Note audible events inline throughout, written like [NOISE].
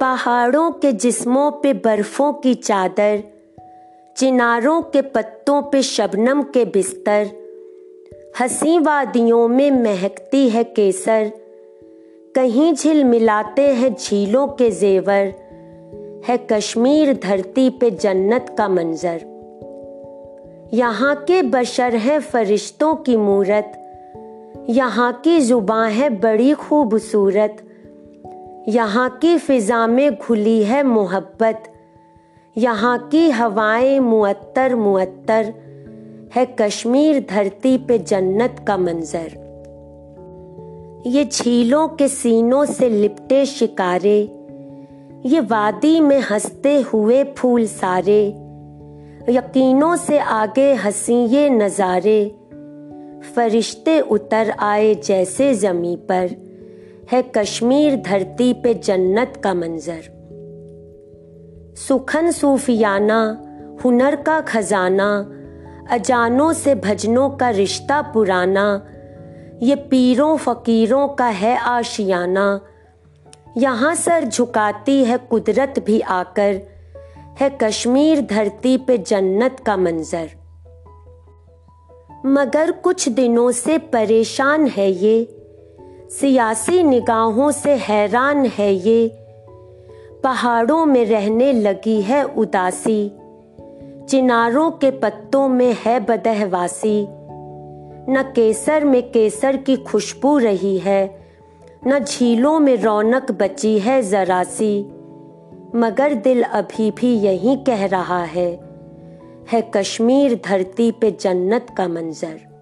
पहाड़ों के जिस्मों पे बर्फों की चादर, चिनारों के पत्तों पे शबनम के बिस्तर हसी वादियों में महकती है केसर, कहीं झिल मिलाते हैं झीलों के जेवर, है कश्मीर धरती पे जन्नत का मंजर। यहाँ के बशर है फरिश्तों की मूरत, यहाँ की ज़ुबान है बड़ी खूबसूरत यहाँ की फिजा में घुली है मोहब्बत। यहाँ की हवाएँ मुअत्तर मुअत्तर। है कश्मीर धरती पे जन्नत का मंजर। ये झीलों के सीनों से लिपटे शिकारे। ये वादी में हँसते हुए फूल सारे। यकीनों से आगे हँसी ये नज़ारे। फरिश्ते उतर आए जैसे जमी पर। है कश्मीर धरती पे जन्नत का मंजर। सुखन सूफियाना, हुनर का खजाना, अजानों से भजनों का रिश्ता पुराना, ये पीरों फकीरों का है आशियाना। यहाँ सर झुकाती है कुदरत भी आकर, है कश्मीर धरती पे जन्नत का मंजर। मगर कुछ दिनों से परेशान है ये सियासी निगाहों से हैरान है ये। पहाड़ों में रहने लगी है उदासी। चिनारों के पत्तों में है बदहवासी। न केसर में केसर की खुशबू रही है, न झीलों में रौनक बची है जरा सी मगर दिल अभी भी यही कह रहा है है कश्मीर धरती पे जन्नत का मंजर।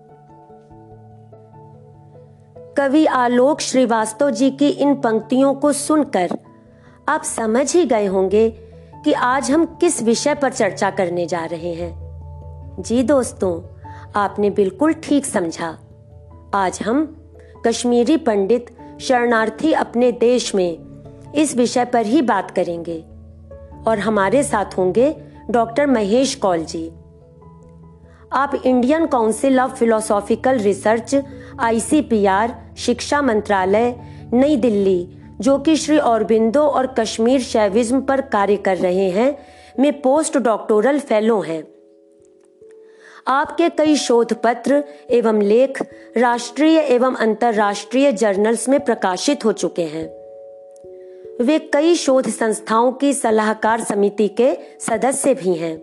कवि आलोक श्रीवास्तव जी की इन पंक्तियों को सुनकर आप समझ ही गए होंगे कि आज हम किस विषय पर चर्चा करने जा रहे हैं। जी दोस्तों, आपने बिल्कुल ठीक समझा। आज हम कश्मीरी पंडित शरणार्थी अपने देश में इस विषय पर ही बात करेंगे और हमारे साथ होंगे डॉक्टर महेश कौल जी। आप Indian council of philosophical research, ICPR शिक्षा मंत्रालय, नई दिल्ली, जो कि श्री औरबिंदो और कश्मीर शैविज्म पर कार्य कर रहे हैं, में पोस्ट डॉक्टोरल फेलो हैं। आपके कई शोध पत्र एवं लेख राष्ट्रीय एवं अंतर्राष्ट्रीय जर्नल्स में प्रकाशित हो चुके हैं। वे कई शोध संस्थाओं की सलाहकार समिति के सदस्य भी हैं।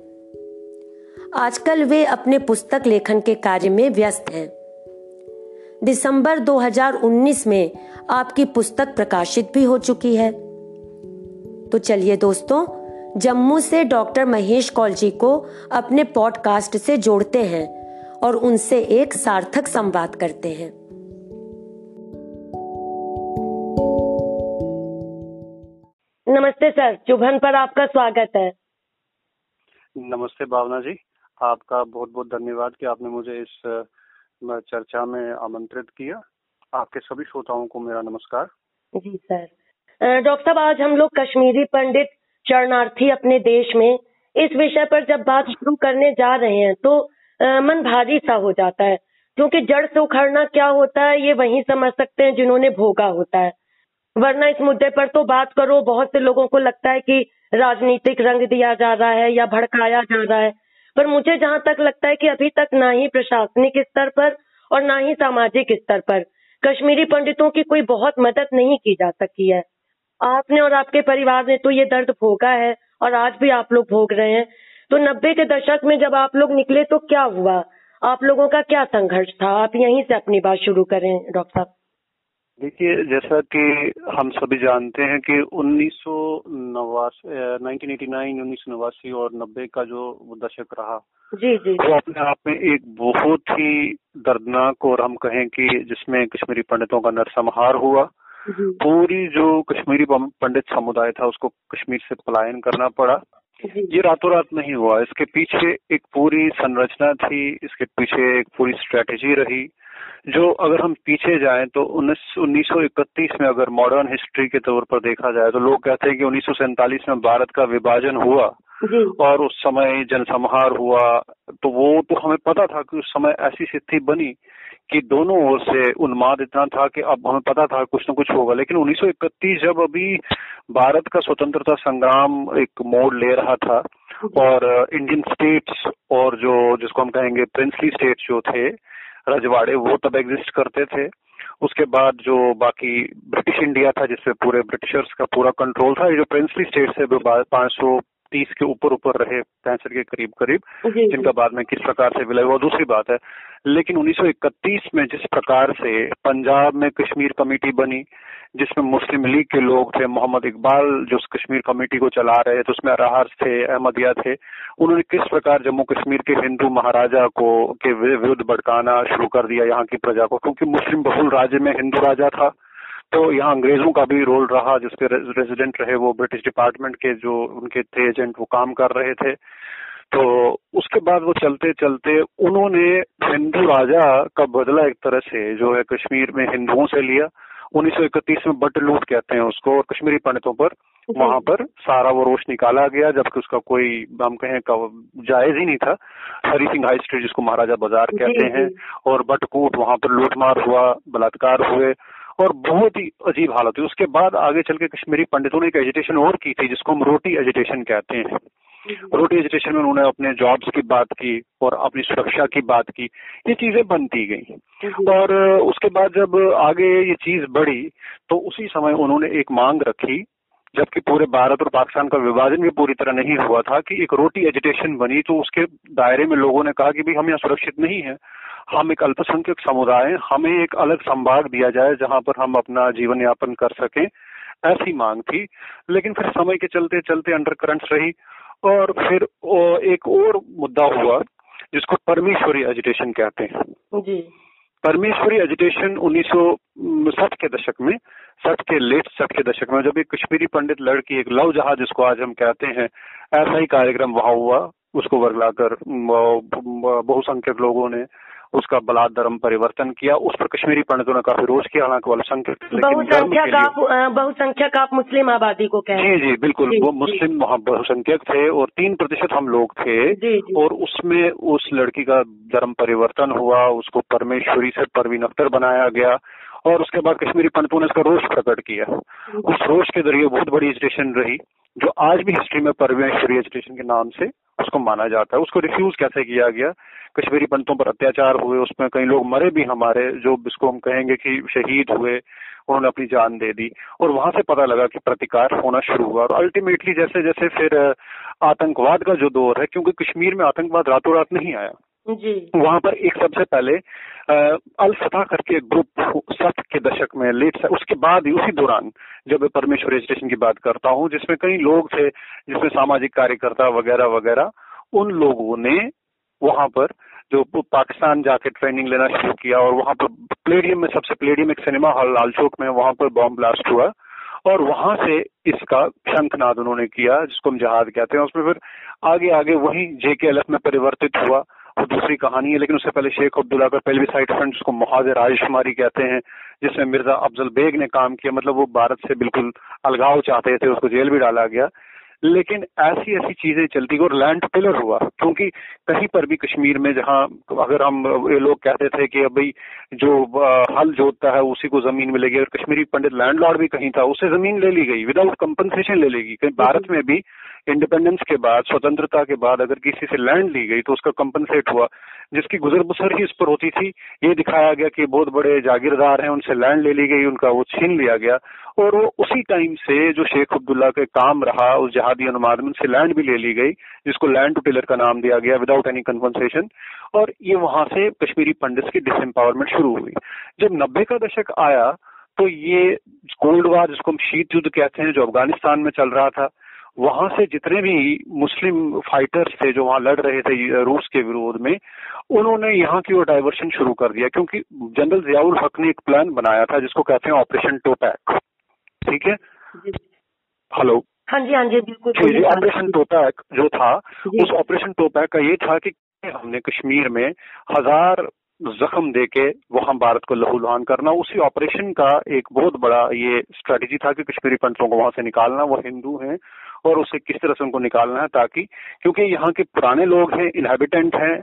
आजकल वे अपने पुस्तक लेखन के कार्य में व्यस्त हैं। दिसंबर 2019 में आपकी पुस्तक प्रकाशित भी हो चुकी है। तो चलिए दोस्तों, जम्मू से डॉक्टर महेश कौल जी को अपने पॉडकास्ट से जोड़ते हैं और उनसे एक सार्थक संवाद करते हैं। नमस्ते सर, चुभन पर आपका स्वागत है। नमस्ते भावना जी, आपका बहुत बहुत धन्यवाद कि आपने मुझे इस चर्चा में आमंत्रित किया। आपके सभी श्रोताओं को मेरा नमस्कार। जी सर। डॉक्टर साहब, आज हम लोग कश्मीरी पंडित शरणार्थी अपने देश में इस विषय पर जब बात शुरू करने जा रहे हैं तो मन भारी सा हो जाता है। क्योंकि जड़ से उखड़ना क्या होता है, ये वही समझ सकते हैं जिन्होंने भोगा होता है। वरना इस मुद्दे पर तो बात करो, बहुत से लोगों को लगता है कि राजनीतिक रंग दिया जा रहा है या भड़काया जा रहा है। पर मुझे जहाँ तक लगता है कि अभी तक ना ही प्रशासनिक स्तर पर और ना ही सामाजिक स्तर पर कश्मीरी पंडितों की कोई बहुत मदद नहीं की जा सकी है। आपने और आपके परिवार ने तो ये दर्द भोगा है और आज भी आप लोग भोग रहे हैं। तो नब्बे के दशक में जब आप लोग निकले तो क्या हुआ? आप लोगों का क्या संघर्ष था? आप यहीं से अपनी बात शुरू करें, डॉक्टर साहब। देखिए जैसा कि हम सभी जानते हैं कि उन्नीस सौ नवासी और नब्बे का जो दशक रहा जी जी। वो अपने आप में एक बहुत ही दर्दनाक और हम कहें कि जिसमें कश्मीरी पंडितों का नरसंहार हुआ। पूरी जो कश्मीरी पंडित समुदाय था उसको कश्मीर से पलायन करना पड़ा। ये रातों रात नहीं हुआ। इसके पीछे एक पूरी संरचना थी, इसके पीछे एक पूरी स्ट्रेटेजी रही, जो अगर हम पीछे जाएँ तो उन्नीस सौ इकतीस में अगर मॉडर्न हिस्ट्री के तौर पर देखा जाए तो लोग कहते हैं कि उन्नीस सौ सैंतालीस में भारत का विभाजन हुआ। और उस समय जनसंहार हुआ तो वो तो हमें पता था कि उस समय ऐसी स्थिति बनी कि दोनों ओर से उन्माद इतना था कि अब हमें पता था कुछ न कुछ होगा। लेकिन 1931 जब अभी भारत का स्वतंत्रता संग्राम एक मोड़ ले रहा था और इंडियन स्टेट्स और जो जिसको हम कहेंगे प्रिंसली स्टेट्स जो थे रजवाड़े वो तब एग्जिस्ट करते थे। उसके बाद जो बाकी ब्रिटिश इंडिया था जिसपे पूरे ब्रिटिशर्स का पूरा कंट्रोल था ये जो प्रिंसली स्टेट्स है पाँच सौ तीस के ऊपर ऊपर रहे पैंसठ के करीब करीब जिनका बाद में किस प्रकार से विलय हुआ दूसरी बात है लेकिन 1931 में जिस प्रकार से पंजाब में कश्मीर कमेटी बनी जिसमें मुस्लिम लीग के लोग थे मोहम्मद इकबाल जो उस कश्मीर कमेटी को चला रहे थे उसमें अरहार थे अहमदिया थे उन्होंने किस प्रकार जम्मू कश्मीर के हिंदू महाराजा को के विरुद्ध भड़काना शुरू कर दिया यहाँ की प्रजा को क्योंकि मुस्लिम बहुल राज्य में हिंदू राजा था तो यहाँ अंग्रेज़ों का भी रोल रहा जिसके रेजिडेंट रहे वो ब्रिटिश डिपार्टमेंट के जो उनके थे एजेंट वो काम कर रहे थे। तो उसके बाद वो चलते चलते उन्होंने हिंदू राजा का बदला एक तरह से जो है कश्मीर में हिंदुओं से लिया। 1931 में बट लूट कहते हैं उसको और कश्मीरी पंडितों पर वहाँ पर सारा वो रोष निकाला गया जबकि उसका कोई हम कहें जायज़ ही नहीं था। हरी सिंह हाई स्ट्रीट जिसको महाराजा बाज़ार कहते हैं और बटकूट वहाँ पर लूटमार हुआ बलात्कार हुए। और बहुत ही अजीब हालत हुई। उसके बाद आगे चल के कश्मीरी पंडितों ने एक एजुटेशन और की थी जिसको हम रोटी एजुटेशन कहते हैं। रोटी एजुटेशन में उन्होंने अपने जॉब्स की बात की और अपनी सुरक्षा की बात की। ये चीज़ें बनती गई। और उसके बाद जब आगे ये चीज़ बढ़ी तो उसी समय उन्होंने एक मांग रखी जबकि पूरे भारत और पाकिस्तान का विभाजन भी पूरी तरह नहीं हुआ था कि एक रोटी एजुटेशन बनी तो उसके दायरे में लोगों ने कहा कि भाई हम यहाँ सुरक्षित नहीं है। हम एक अल्पसंख्यक समुदाय हमें एक अलग संभाग दिया जाए जहाँ पर हम अपना जीवन यापन कर सकें ऐसी मांग थी। लेकिन फिर समय के चलते चलते अंडर करंट्स रही और फिर एक और मुद्दा हुआ जिसको परमेश्वरी एजुटेशन कहते हैं। जी। परमेश्वरी एजुटेशन उन्नीस के दशक में सठ के लेट सठ के दशक में जब एक कश्मीरी पंडित लड़की एक लव जहाज़ जिसको आज हम कहते हैं ऐसा ही कार्यक्रम वहाँ हुआ उसको वर्गलाकर बहुसंख्यक लोगों ने उसका बलात् धर्म परिवर्तन किया उस पर कश्मीरी पंडितों ने काफ़ी रोज किया हालाँकि अल्पसंख्यक बहुसंख्यक आप बहुसंख्यक आप मुस्लिम आबादी को कह जी जी बिल्कुल वो मुस्लिम बहुसंख्यक थे और तीन प्रतिशत हम लोग थे. और उसमें उस लड़की का धर्म परिवर्तन हुआ उसको परमेश्वरी से परवीन अख्तर बनाया गया और उसके बाद कश्मीरी पंडितों ने इसका रोष प्रकट किया उस रोष के ज़रिए बहुत बड़ी एजुटेशन रही जो आज भी हिस्ट्री में परमेश्वरी एजुटेशन के नाम से उसको माना जाता है उसको रिफ्यूज कैसे किया गया कश्मीरी पंडितों पर अत्याचार हुए उसमें कई लोग मरे भी हमारे जो इसको हम कहेंगे कि शहीद हुए उन्होंने अपनी जान दे दी। और वहाँ से पता लगा कि प्रतिकार होना शुरू हुआ। और अल्टीमेटली जैसे जैसे फिर आतंकवाद का जो दौर है क्योंकि कश्मीर में आतंकवाद रातों रात नहीं आया। जी। वहाँ पर एक सबसे पहले अल फतह करके ग्रुप सठ के दशक में लेट उसके बाद ही उसी दौरान जब मैं परमेश्वर रजिस्ट्रेशन की बात करता हूँ जिसमें कई लोग थे जिसमें सामाजिक कार्यकर्ता वगैरह वगैरह उन लोगों ने वहाँ पर जो पाकिस्तान जाके ट्रेनिंग लेना शुरू किया और वहाँ पर प्लेडियम में, सबसे प्लेडियम एक सिनेमा हॉल लाल चौक में वहाँ पर बॉम्ब ब्लास्ट हुआ और वहाँ से इसका शंखनाद उन्होंने किया, जिसको हम जहाज़ कहते हैं। उसमें फिर आगे आगे वही जेके एल में परिवर्तित हुआ वो दूसरी कहानी है, लेकिन उससे पहले शेख अब्दुल्ला का पहले साइड फ्रंट जिसको मुहाज राजकुमारी कहते हैं, जिसमें मिर्ज़ा अफजल बेग ने काम किया। मतलब वो भारत से बिल्कुल अलगाव चाहते थे, उसको जेल भी डाला गया। लेकिन ऐसी ऐसी चीज़ें चलती और लैंड पिलर हुआ, क्योंकि कहीं पर भी कश्मीर में जहाँ अगर हम ये लोग कहते थे कि भाई जो हल जोतता है, उसी को ज़मीन मिलेगी, और कश्मीरी पंडित लैंडलॉर्ड भी कहीं था उससे ज़मीन ले ली गई विदाउट कंपनसेशन ले लेगी कहीं भारत में भी इंडिपेंडेंस के बाद, स्वतंत्रता के बाद अगर किसी से लैंड ली गई तो उसका कंपनसेट हुआ, जिसकी गुजर बसर ही इस पर होती थी। ये दिखाया गया कि बहुत बड़े जागीरदार हैं, उनसे लैंड ले ली गई, उनका वो छीन लिया गया और वो उसी टाइम से जो शेख अब्दुल्ला के काम रहा, उस जहादी अनुमान उनसे लैंड भी ले ली गई, जिसको लैंड टू टिलर का नाम दिया गया विदाउट एनी कन्फनसेशन और ये वहाँ से कश्मीरी पंडित की डिसम्पावरमेंट शुरू हुई। जब नब्बे का दशक आया तो ये कोल्ड वार जिसको हम शीत युद्ध कहते हैं, जो अफ़गानिस्तान में चल रहा था, वहाँ से जितने भी मुस्लिम फाइटर्स थे, जो वहाँ लड़ रहे थे, रूस के विरोध में, उन्होंने यहाँ की ओर डाइवर्शन शुरू कर दिया, क्योंकि जनरल जियाउल हक ने एक प्लान बनाया था, जिसको कहते हैं ऑपरेशन टोपैक ठीक है? हेलो हाँ जी हाँ जी बिल्कुल ऑपरेशन टोपैक जो था उस ऑपरेशन टोपैक का ये था कि हमने कश्मीर में हज़ार जख्म दे के वहाँ भारत को लहूलुहान करना उसी ऑपरेशन का एक बहुत बड़ा ये स्ट्रेटेजी था कि कश्मीरी पंडितों को वहाँ से निकालना वो हिंदू हैं और उसे किस तरह से उनको निकालना है ताकि क्योंकि यहाँ के पुराने लोग हैं इनहेबिटेंट हैं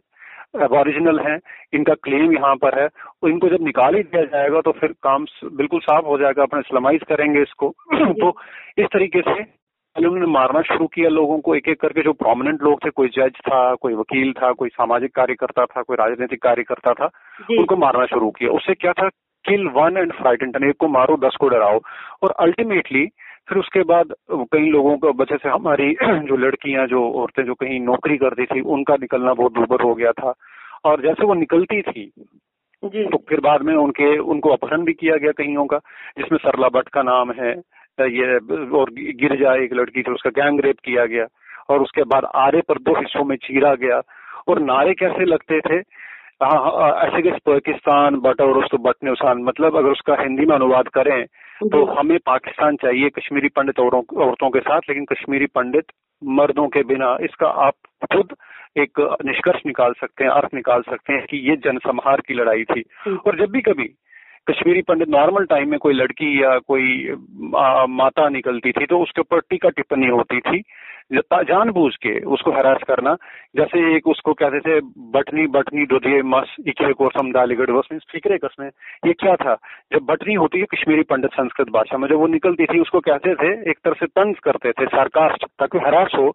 ओरिजिनल हैं इनका क्लेम यहाँ पर है। इनको जब निकाल ही दिया जाएगा तो फिर काम बिल्कुल साफ़ हो जाएगा अपने इस्लामाइज करेंगे इसको। [CLEARS THROAT] तो इस तरीके से उन्होंने मारना शुरू किया लोगों को एक एक करके जो प्रोमिनेंट लोग थे कोई जज था कोई वकील था कोई सामाजिक कार्यकर्ता था कोई राजनीतिक कार्यकर्ता था उनको मारना शुरू किया। उससे क्या था? किल वन एंड फ्राइटेंट एक को मारो दस को डराओ। और अल्टीमेटली फिर उसके बाद कई लोगों को वजह से हमारी [CLEARS THROAT] जो लड़कियाँ जो औरतें जो कहीं नौकरी करती थी उनका निकलना बहुत दूबर हो गया था। और जैसे वो निकलती थी जी। तो फिर बाद में उनके उनको अपहरण भी किया गया कईयों का जिसमें सरला भट्ट का नाम है ये और गिर जाए एक लड़की थी उसका गैंग रेप किया गया और उसके बाद आरे पर दो हिस्सों में चीरा गया। और नारे कैसे लगते थे? हाँ, हाँ, ऐसे कि पाकिस्तान बट और उसको बट ने उसान मतलब अगर उसका हिंदी में अनुवाद करें तो हमें पाकिस्तान चाहिए कश्मीरी पंडित औरतों के साथ लेकिन कश्मीरी पंडित मर्दों के बिना इसका आप खुद एक निष्कर्ष निकाल सकते हैं अर्थ निकाल सकते हैं कि ये जनसंहार की लड़ाई थी। और जब भी कभी कश्मीरी पंडित नॉर्मल टाइम में कोई लड़की या कोई आ, माता निकलती थी तो उसके ऊपर टीका टिप्पणी होती थी जानबूझ के उसको हरास करना। जैसे एक उसको कहते थे बटनी बटनी डोधिए मस इके दालीगढ़ बस मीन फिक्रे कसमें। ये क्या था? जब बटनी होती है कश्मीरी पंडित संस्कृत भाषा में जब वो निकलती थी उसको कहते थे एक तरह से तंज करते थे सरकास्ट ताकि हरास हो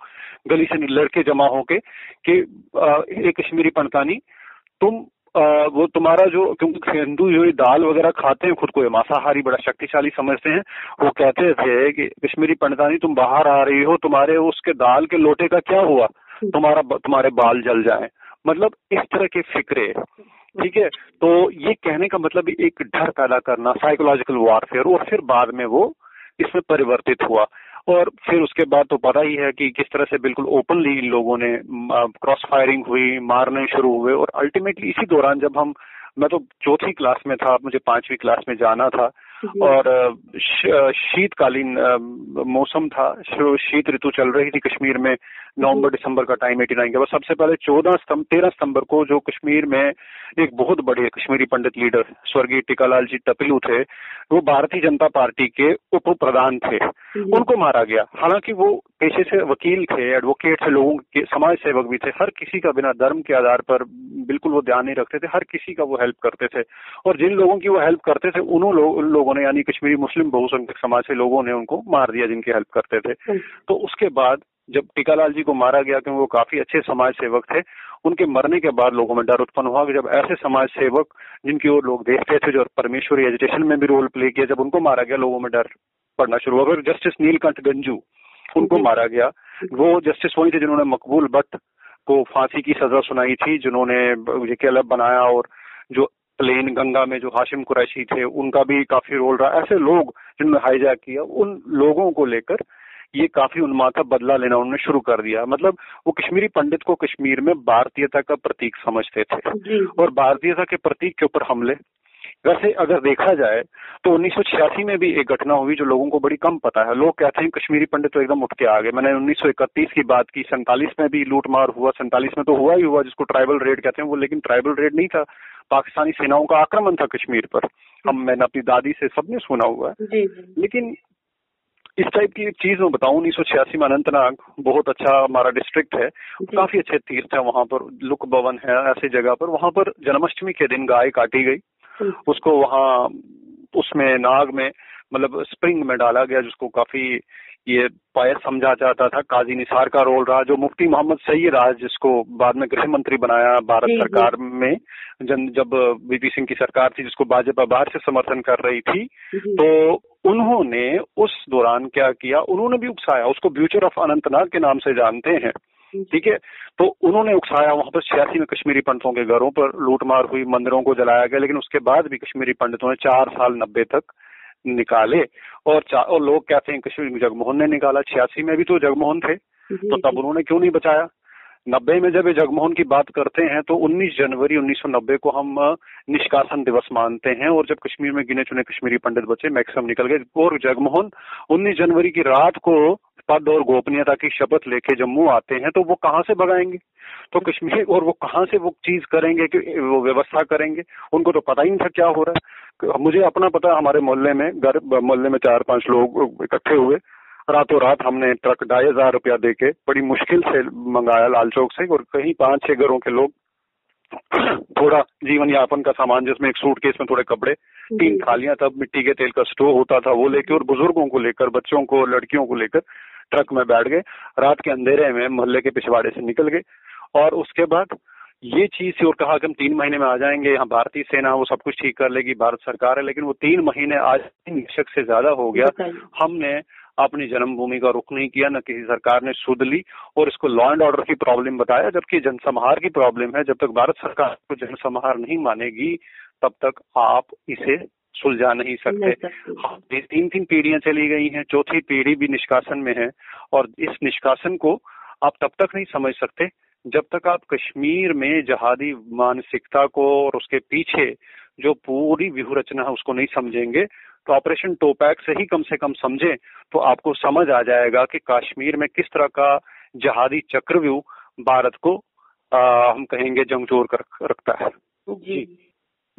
गली से लड़के जमा होके कि एक कश्मीरी पंडतानी तुम वो तुम्हारा जो, क्योंकि हिंदू जो दाल वगैरह खाते हैं, खुद को मांसाहारी बड़ा शक्तिशाली समझते हैं, वो कहते थे कि कश्मीरी पंडितानी तुम बाहर आ रही हो, तुम्हारे उसके दाल के लोटे का क्या हुआ? तुम्हारा तुम्हारे बाल जल जाए। मतलब इस तरह के फिक्रे। ठीक है? तो ये कहने का मतलब एक डर पैदा करना साइकोलॉजिकल वारफेयर और फिर बाद में वो इसमें परिवर्तित हुआ। और फिर उसके बाद तो पता ही है कि किस तरह से बिल्कुल ओपनली इन लोगों ने क्रॉस फायरिंग हुई मारने शुरू हुए और अल्टीमेटली इसी दौरान जब हम मैं तो चौथी क्लास में था मुझे पांचवी क्लास में जाना था और शीतकालीन मौसम था शीत ऋतु चल रही थी कश्मीर में नवंबर दिसंबर का टाइम एटी नाइन के बाद सबसे पहले चौदह स्तंभ तेरह सितंबर को जो कश्मीर में एक बहुत बड़े कश्मीरी पंडित लीडर स्वर्गीय टिकालाल जी टपिलू थे वो भारतीय जनता पार्टी के उप प्रधान थे उनको मारा गया। हालाँकि वो पेशे से वकील थे एडवोकेट थे लोगों के समाज सेवक भी थे। हर किसी का बिना धर्म के आधार पर बिल्कुल वो ध्यान नहीं रखते थे। हर किसी का वो हेल्प करते थे। और जिन लोगों की वो हेल्प करते थे लो, लोगों ने यानी कश्मीरी मुस्लिम बहुसंख्यक समाज से लोगों ने उनको मार दिया जिनकी हेल्प करते थे। तो उसके बाद जब टीकालाल जी को मारा गया क्योंकि वो काफ़ी अच्छे समाज सेवक थे उनके मरने के बाद लोगों में डर उत्पन्न हुआ कि जब ऐसे समाज सेवक जिनकी ओर लोग देखते थे जो परमेश्वरी एजुटेशन में भी रोल प्ले किया जब उनको मारा गया लोगों में डर पड़ना शुरू हुआ। फिर जस्टिस नीलकंठ गंजू उनको मारा गया। वो जस्टिस वही थे जिन्होंने मकबूल भट्ट को फांसी की सजा सुनाई थी जिन्होंने ये क्लब बनाया और जो प्लेन गंगा में जो हाशिम कुरैशी थे उनका भी काफ़ी रोल रहा। ऐसे लोग जिन्होंने हाईजैक किया उन लोगों को लेकर ये काफ़ी उन्मादा बदला लेना उन्होंने शुरू कर दिया। मतलब वो कश्मीरी पंडित को कश्मीर में भारतीयता का प्रतीक समझते थे। और भारतीयता के प्रतीक के ऊपर हमले। वैसे अगर देखा जाए तो 1986 में भी एक घटना हुई जो लोगों को बड़ी कम पता है। लोग कहते हैं कश्मीरी पंडित तो एकदम उठ के आ गए। मैंने 1931 की बात की सैंतालीस में भी लूटमार हुआ। सैंतालीस में तो हुआ ही हुआ जिसको ट्राइबल रेड कहते हैं वो लेकिन ट्राइबल रेड नहीं था। पाकिस्तानी सेनाओं का आक्रमण था कश्मीर पर। हम मैंने अपनी दादी से सबने सुना हुआ है। लेकिन इस टाइप की चीज़ मैं बताऊँ उन्नीस सौ छियासी में अनंतनाग बहुत अच्छा हमारा डिस्ट्रिक्ट है। काफ़ी अच्छे तीर्थ है वहाँ पर लुक भवन है ऐसी जगह पर। वहाँ पर जन्माष्टमी के दिन गाय काटी गई। उसको वहाँ उसमें नाग में मतलब स्प्रिंग में डाला गया जिसको काफ़ी ये पायस समझा जाता था काजी निसार का रोल रहा जो मुफ्ती मोहम्मद सैयद आज जिसको बाद में गृह मंत्री बनाया भारत सरकार में जन जब बीपी सिंह की सरकार थी जिसको भाजपा बाहर से समर्थन कर रही थी तो उन्होंने उस दौरान क्या किया? उन्होंने भी उकसाया। उसको फ्यूचर ऑफ़ अनंतनाग के नाम से जानते हैं। ठीक है? तो उन्होंने उकसाया वहाँ पर छियासी में कश्मीरी पंडितों के घरों पर। लूटमार हुई मंदिरों को जलाया गया लेकिन उसके बाद भी कश्मीरी पंडितों ने चार साल नब्बे तक निकाले और और लोग कहते हैं कश्मीर जगमोहन ने निकाला। छियासी में भी तो जगमोहन थे। तो तब उन्होंने क्यों नहीं बचाया? नब्बे में जब ये जगमोहन की बात करते हैं तो 19 जनवरी 1990 को हम निष्कासन दिवस मानते हैं और जब कश्मीर में गिने चुने कश्मीरी पंडित बचे, मैक्सिमम निकल गए। और जगमोहन 19 जनवरी की रात को पद और गोपनीयता की शपथ लेके जम्मू आते हैं तो वो कहाँ से भगाएँगे? तो कश्मीर और वो कहाँ से वो चीज़ करेंगे कि वो व्यवस्था करेंगे? उनको तो पता ही नहीं था क्या हो रहा है। मुझे अपना पता हमारे मोहल्ले में, घर, मोहल्ले में चार पाँच लोग इकट्ठे हुए। रातों रात हमने ट्रक ढाई हज़ार रुपया दे के बड़ी मुश्किल से मंगाया लाल चौक से और कहीं पाँच छह घरों के लोग [CLEARS THROAT] थोड़ा जीवन यापन का सामान जिसमें एक सूट केस में थोड़े कपड़े तीन थालियाँ तब मिट्टी के तेल का स्टोव होता था वो लेके और बुज़ुर्गों को लेकर बच्चों को लड़कियों को लेकर ट्रक में बैठ गए। रात के अंधेरे में मोहल्ले के पिछवाड़े से निकल गए। और उसके बाद ये चीज़ थी और कहा कि हम तीन महीने में आ जाएँगे यहाँ भारतीय सेना वो सब कुछ ठीक कर लेगी भारत सरकार है लेकिन वो तीन महीने आज तीन दशक से ज़्यादा हो गया। हमने अपनी जन्मभूमि का रुख नहीं किया न किसी सरकार ने सुध ली और इसको लॉ एंड ऑर्डर की प्रॉब्लम बताया जबकि जनसंहार की प्रॉब्लम है। जब तक भारत सरकार को जनसंहार नहीं मानेगी तब तक आप इसे सुलझा नहीं सकते। हाँ, तीन तीन पीढ़ियाँ चली गई हैं। चौथी पीढ़ी भी निष्कासन में है और इस निष्कासन को आप तब तक नहीं समझ सकते जब तक आप कश्मीर में जहादी मानसिकता को और उसके पीछे जो पूरी व्यूह रचना है उसको नहीं समझेंगे तो ऑपरेशन टोपैक से ही कम से कम समझे तो आपको समझ आ जाएगा कि कश्मीर में किस तरह का जहादी चक्रव्यूह भारत को आ, हम कहेंगे जंगजोर कर रखता है। जी।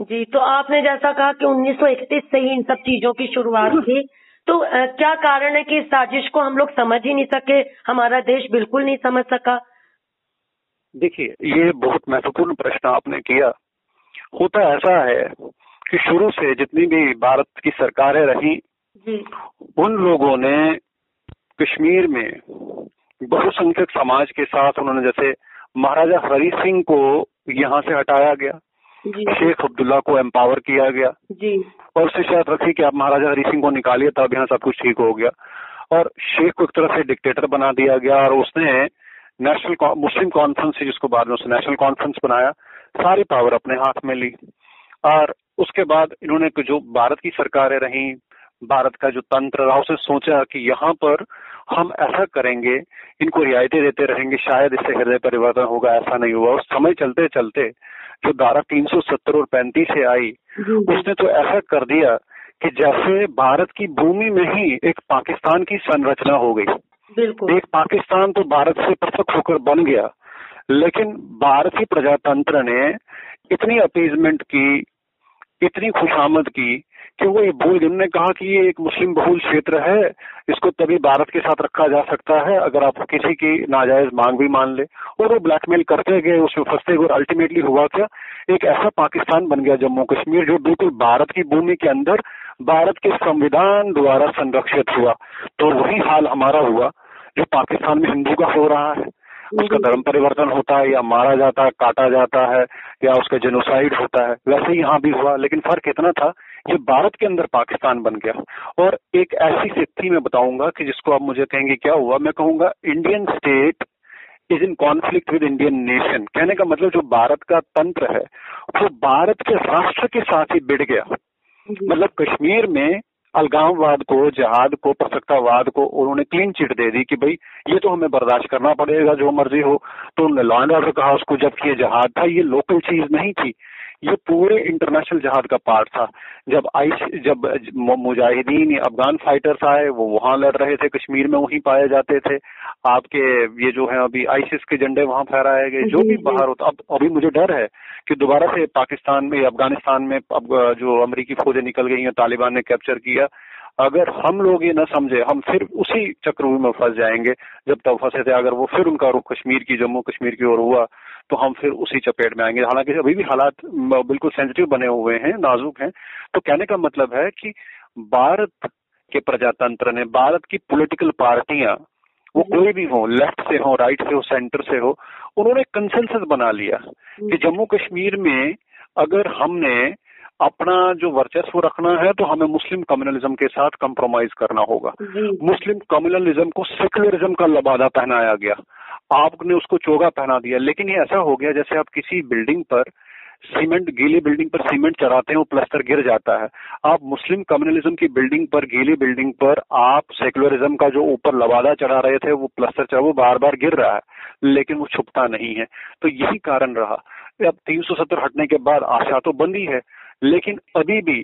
जी। तो आपने जैसा कहा कि 1931 से ही इन सब चीज़ों की शुरुआत थी तो आ, क्या कारण है कि इस साजिश को हम लोग समझ ही नहीं सके हमारा देश बिल्कुल नहीं समझ सका? देखिए ये बहुत महत्वपूर्ण प्रश्न आपने किया। होता ऐसा है कि शुरू से जितनी भी भारत की सरकारें रही उन लोगों ने कश्मीर में बहुसंख्यक समाज के साथ उन्होंने जैसे महाराजा हरी सिंह को यहाँ से हटाया गया शेख अब्दुल्ला को एम्पावर किया गया। जी। और उससे शायद रखी कि आप महाराजा हरी सिंह को निकालिए तब यहाँ सब कुछ ठीक हो गया। और शेख को एक तरह से डिक्टेटर बना दिया गया और उसने नेशनल मुस्लिम कॉन्फ्रेंस जिसको बाद में उसने नेशनल कॉन्फ्रेंस बनाया सारी पावर अपने हाथ में ली। और उसके बाद इन्होंने जो भारत की सरकारें रही भारत का जो तंत्र रहा उसने सोचा कि यहाँ पर हम ऐसा करेंगे इनको रियायतें देते रहेंगे शायद इससे हृदय परिवर्तन होगा ऐसा नहीं हुआ। उस समय चलते चलते जो धारा 370 और 35 से आई उसने तो ऐसा कर दिया कि जैसे भारत की भूमि में ही एक पाकिस्तान की संरचना हो गई। एक पाकिस्तान तो भारत से पृथक होकर बन गया लेकिन भारतीय प्रजातंत्र ने इतनी अपीजमेंट की इतनी खुशामद की कि वो ये भूल, जिनने कहा कि ये एक मुस्लिम बहुल क्षेत्र है, इसको तभी भारत के साथ रखा जा सकता है, अगर आप किसी की नाजायज मांग भी मान ले। और वो ब्लैकमेल करते गए उसमें फंसते गए और अल्टीमेटली हुआ क्या? एक ऐसा पाकिस्तान बन गया जम्मू कश्मीर, जो बिल्कुल भारत की भूमि के अंदर भारत के संविधान द्वारा संरक्षित हुआ। तो वही हाल हमारा हुआ, जो पाकिस्तान में हिंदू का हो रहा है। उसका धर्म परिवर्तन होता है या मारा जाता है काटा जाता है या उसका जेनोसाइड होता है वैसे यहाँ भी हुआ लेकिन फ़र्क इतना था ये भारत के अंदर पाकिस्तान बन गया। और एक ऐसी स्थिति में बताऊँगा कि जिसको आप मुझे कहेंगे क्या हुआ? मैं कहूँगा Indian state is in conflict with Indian nation कहने का मतलब जो भारत का तंत्र है वो भारत के राष्ट्र के साथ ही बिड़ गया। मतलब कश्मीर में अलगाववाद को, जहाद को, प्रसक्तावाद को उन्होंने क्लीन चिट दे दी कि भाई, ये तो हमें बर्दाश्त करना पड़ेगा, जो मर्ज़ी हो। तो लॉ एंड ऑर्डर कहा, उसको जबकि ये जहाद था, ये लोकल चीज़ नहीं थी। ये पूरे इंटरनेशनल जहाद का पार्ट था। जब आई जब मुजाहिदीन अफगान फाइटर्स आए वो वहाँ लड़ रहे थे कश्मीर में वहीं पाए जाते थे। आपके ये जो है अभी आईसिस के झंडे वहाँ फहराए गए जो भी बाहर होता अब अभी मुझे डर है कि दोबारा से पाकिस्तान में अफ़गानिस्तान में अब जो अमरीकी फौजें निकल गई हैं तालिबान ने कैप्चर किया अगर हम लोग ये न समझे हम फिर उसी चक्रव्यूह में फंस जाएँगे जब तब फंसे थे अगर वो फिर उनका रुख कश्मीर की जम्मू कश्मीर की ओर हुआ तो हम फिर उसी चपेट में आएँगे। हालाँकि अभी भी हालात बिल्कुल सेंसिटिव बने हुए हैं नाजुक हैं। तो कहने का मतलब है कि भारत के प्रजातंत्र ने भारत की पॉलिटिकल पार्टियाँ वो कोई भी हो लेफ़्ट से हो राइट से हो सेंटर से हो उन्होंने कंसेंसस बना लिया कि जम्मू कश्मीर में अगर हमने अपना जो वर्चस्व रखना है तो हमें मुस्लिम कम्युनलिज्म के साथ कंप्रोमाइज करना होगा। मुस्लिम कम्युनलिज्म को सेकुलरिज्म का लबादा पहनाया गया। आपने उसको चोगा पहना दिया। लेकिन ये ऐसा हो गया, जैसे आप किसी बिल्डिंग पर सीमेंट, गीली बिल्डिंग पर सीमेंट चढ़ाते हैं, वो प्लस्तर गिर जाता है। आप मुस्लिम कम्युनलिज्म की बिल्डिंग पर, गीली बिल्डिंग पर, आप सेकुलरिज्म का जो ऊपर लवादा चढ़ा रहे थे, वो प्लस्तर चढ़ा, वो बार बार गिर रहा है, लेकिन वो छुपता नहीं है। तो यही कारण रहा। अब तीन सौ सत्तर हटने के बाद आशा तो बंदी है लेकिन अभी भी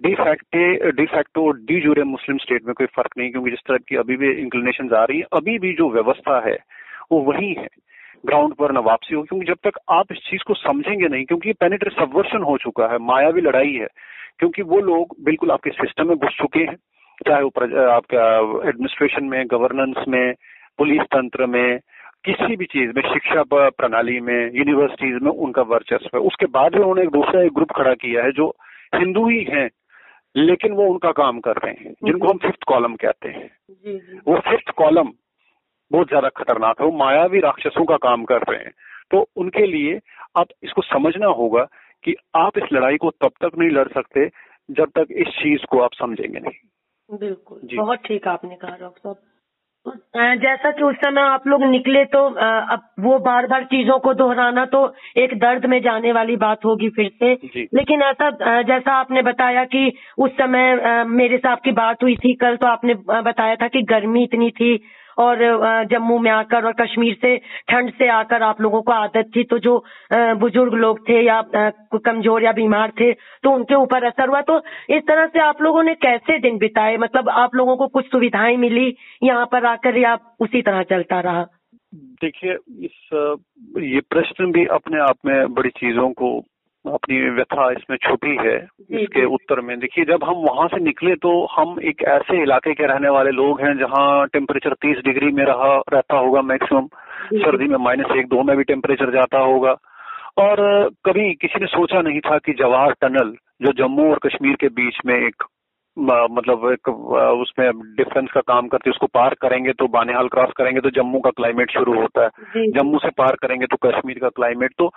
de facto de de jure Muslim state में कोई फ़र्क नहीं, क्योंकि जिस तरह की अभी भी इंक्लिनेशन आ रही है, अभी भी जो व्यवस्था है वो वही है। ग्राउंड पर न वापसी हो क्योंकि जब तक आप इस चीज़ को समझेंगे नहीं क्योंकि ये पेनिट्रेट सबवर्शन हो चुका है मायावी लड़ाई है क्योंकि वो लोग बिल्कुल आपके सिस्टम में घुस चुके हैं चाहे वो आपका एडमिनिस्ट्रेशन में गवर्नेंस में पुलिस तंत्र में किसी भी चीज़ में शिक्षा प्रणाली में यूनिवर्सिटीज में उनका वर्चस्व है। उसके बाद भी उन्होंने एक दूसरा एक ग्रुप खड़ा किया है जो हिंदू ही हैं लेकिन वो उनका काम कर रहे हैं जिनको हम फिफ्थ कॉलम कहते हैं। वो फिफ्थ कॉलम बहुत ज़्यादा खतरनाक है। वो मायावी राक्षसों का काम कर रहे हैं। तो उनके लिए आप इसको समझना होगा कि आप इस लड़ाई को तब तक नहीं लड़ सकते जब तक इस चीज़ को आप समझेंगे नहीं। बिल्कुल। बहुत ठीक आपने कहा डॉक्टर साहब। जैसा कि उस समय आप लोग निकले तो अब वो बार बार चीज़ों को दोहराना तो एक दर्द में जाने वाली बात होगी फिर से। लेकिन ऐसा जैसा आपने बताया कि उस समय मेरे से आपकी बात हुई थी कल तो आपने बताया था कि गर्मी इतनी थी और जम्मू में आकर और कश्मीर से, ठंड से आकर आप लोगों को आदत थी। तो जो बुज़ुर्ग लोग थे या कमज़ोर या बीमार थे तो उनके ऊपर असर हुआ। तो इस तरह से आप लोगों ने कैसे दिन बिताए? मतलब आप लोगों को कुछ सुविधाएँ मिली यहाँ पर आकर या उसी तरह चलता रहा? देखिए, इस, ये प्रश्न भी अपने आप में बड़ी चीज़ों को अपनी व्यथा इसमें छुपी है इसके उत्तर में। देखिए जब हम वहाँ से निकले तो हम एक ऐसे इलाके के रहने वाले लोग हैं जहाँ टेम्परेचर 30 डिग्री में रहा रहता होगा मैक्सिमम सर्दी में माइनस एक दो में भी टेम्परेचर जाता होगा। और कभी किसी ने सोचा नहीं था कि जवाहर टनल जो जम्मू और कश्मीर के बीच में एक मतलब एक उसमें डिफेंस का काम करती है उसको पार करेंगे तो बानेहाल क्रॉस करेंगे तो जम्मू का क्लाइमेट शुरू होता है। जम्मू से पार करेंगे तो कश्मीर का क्लाइमेट। तो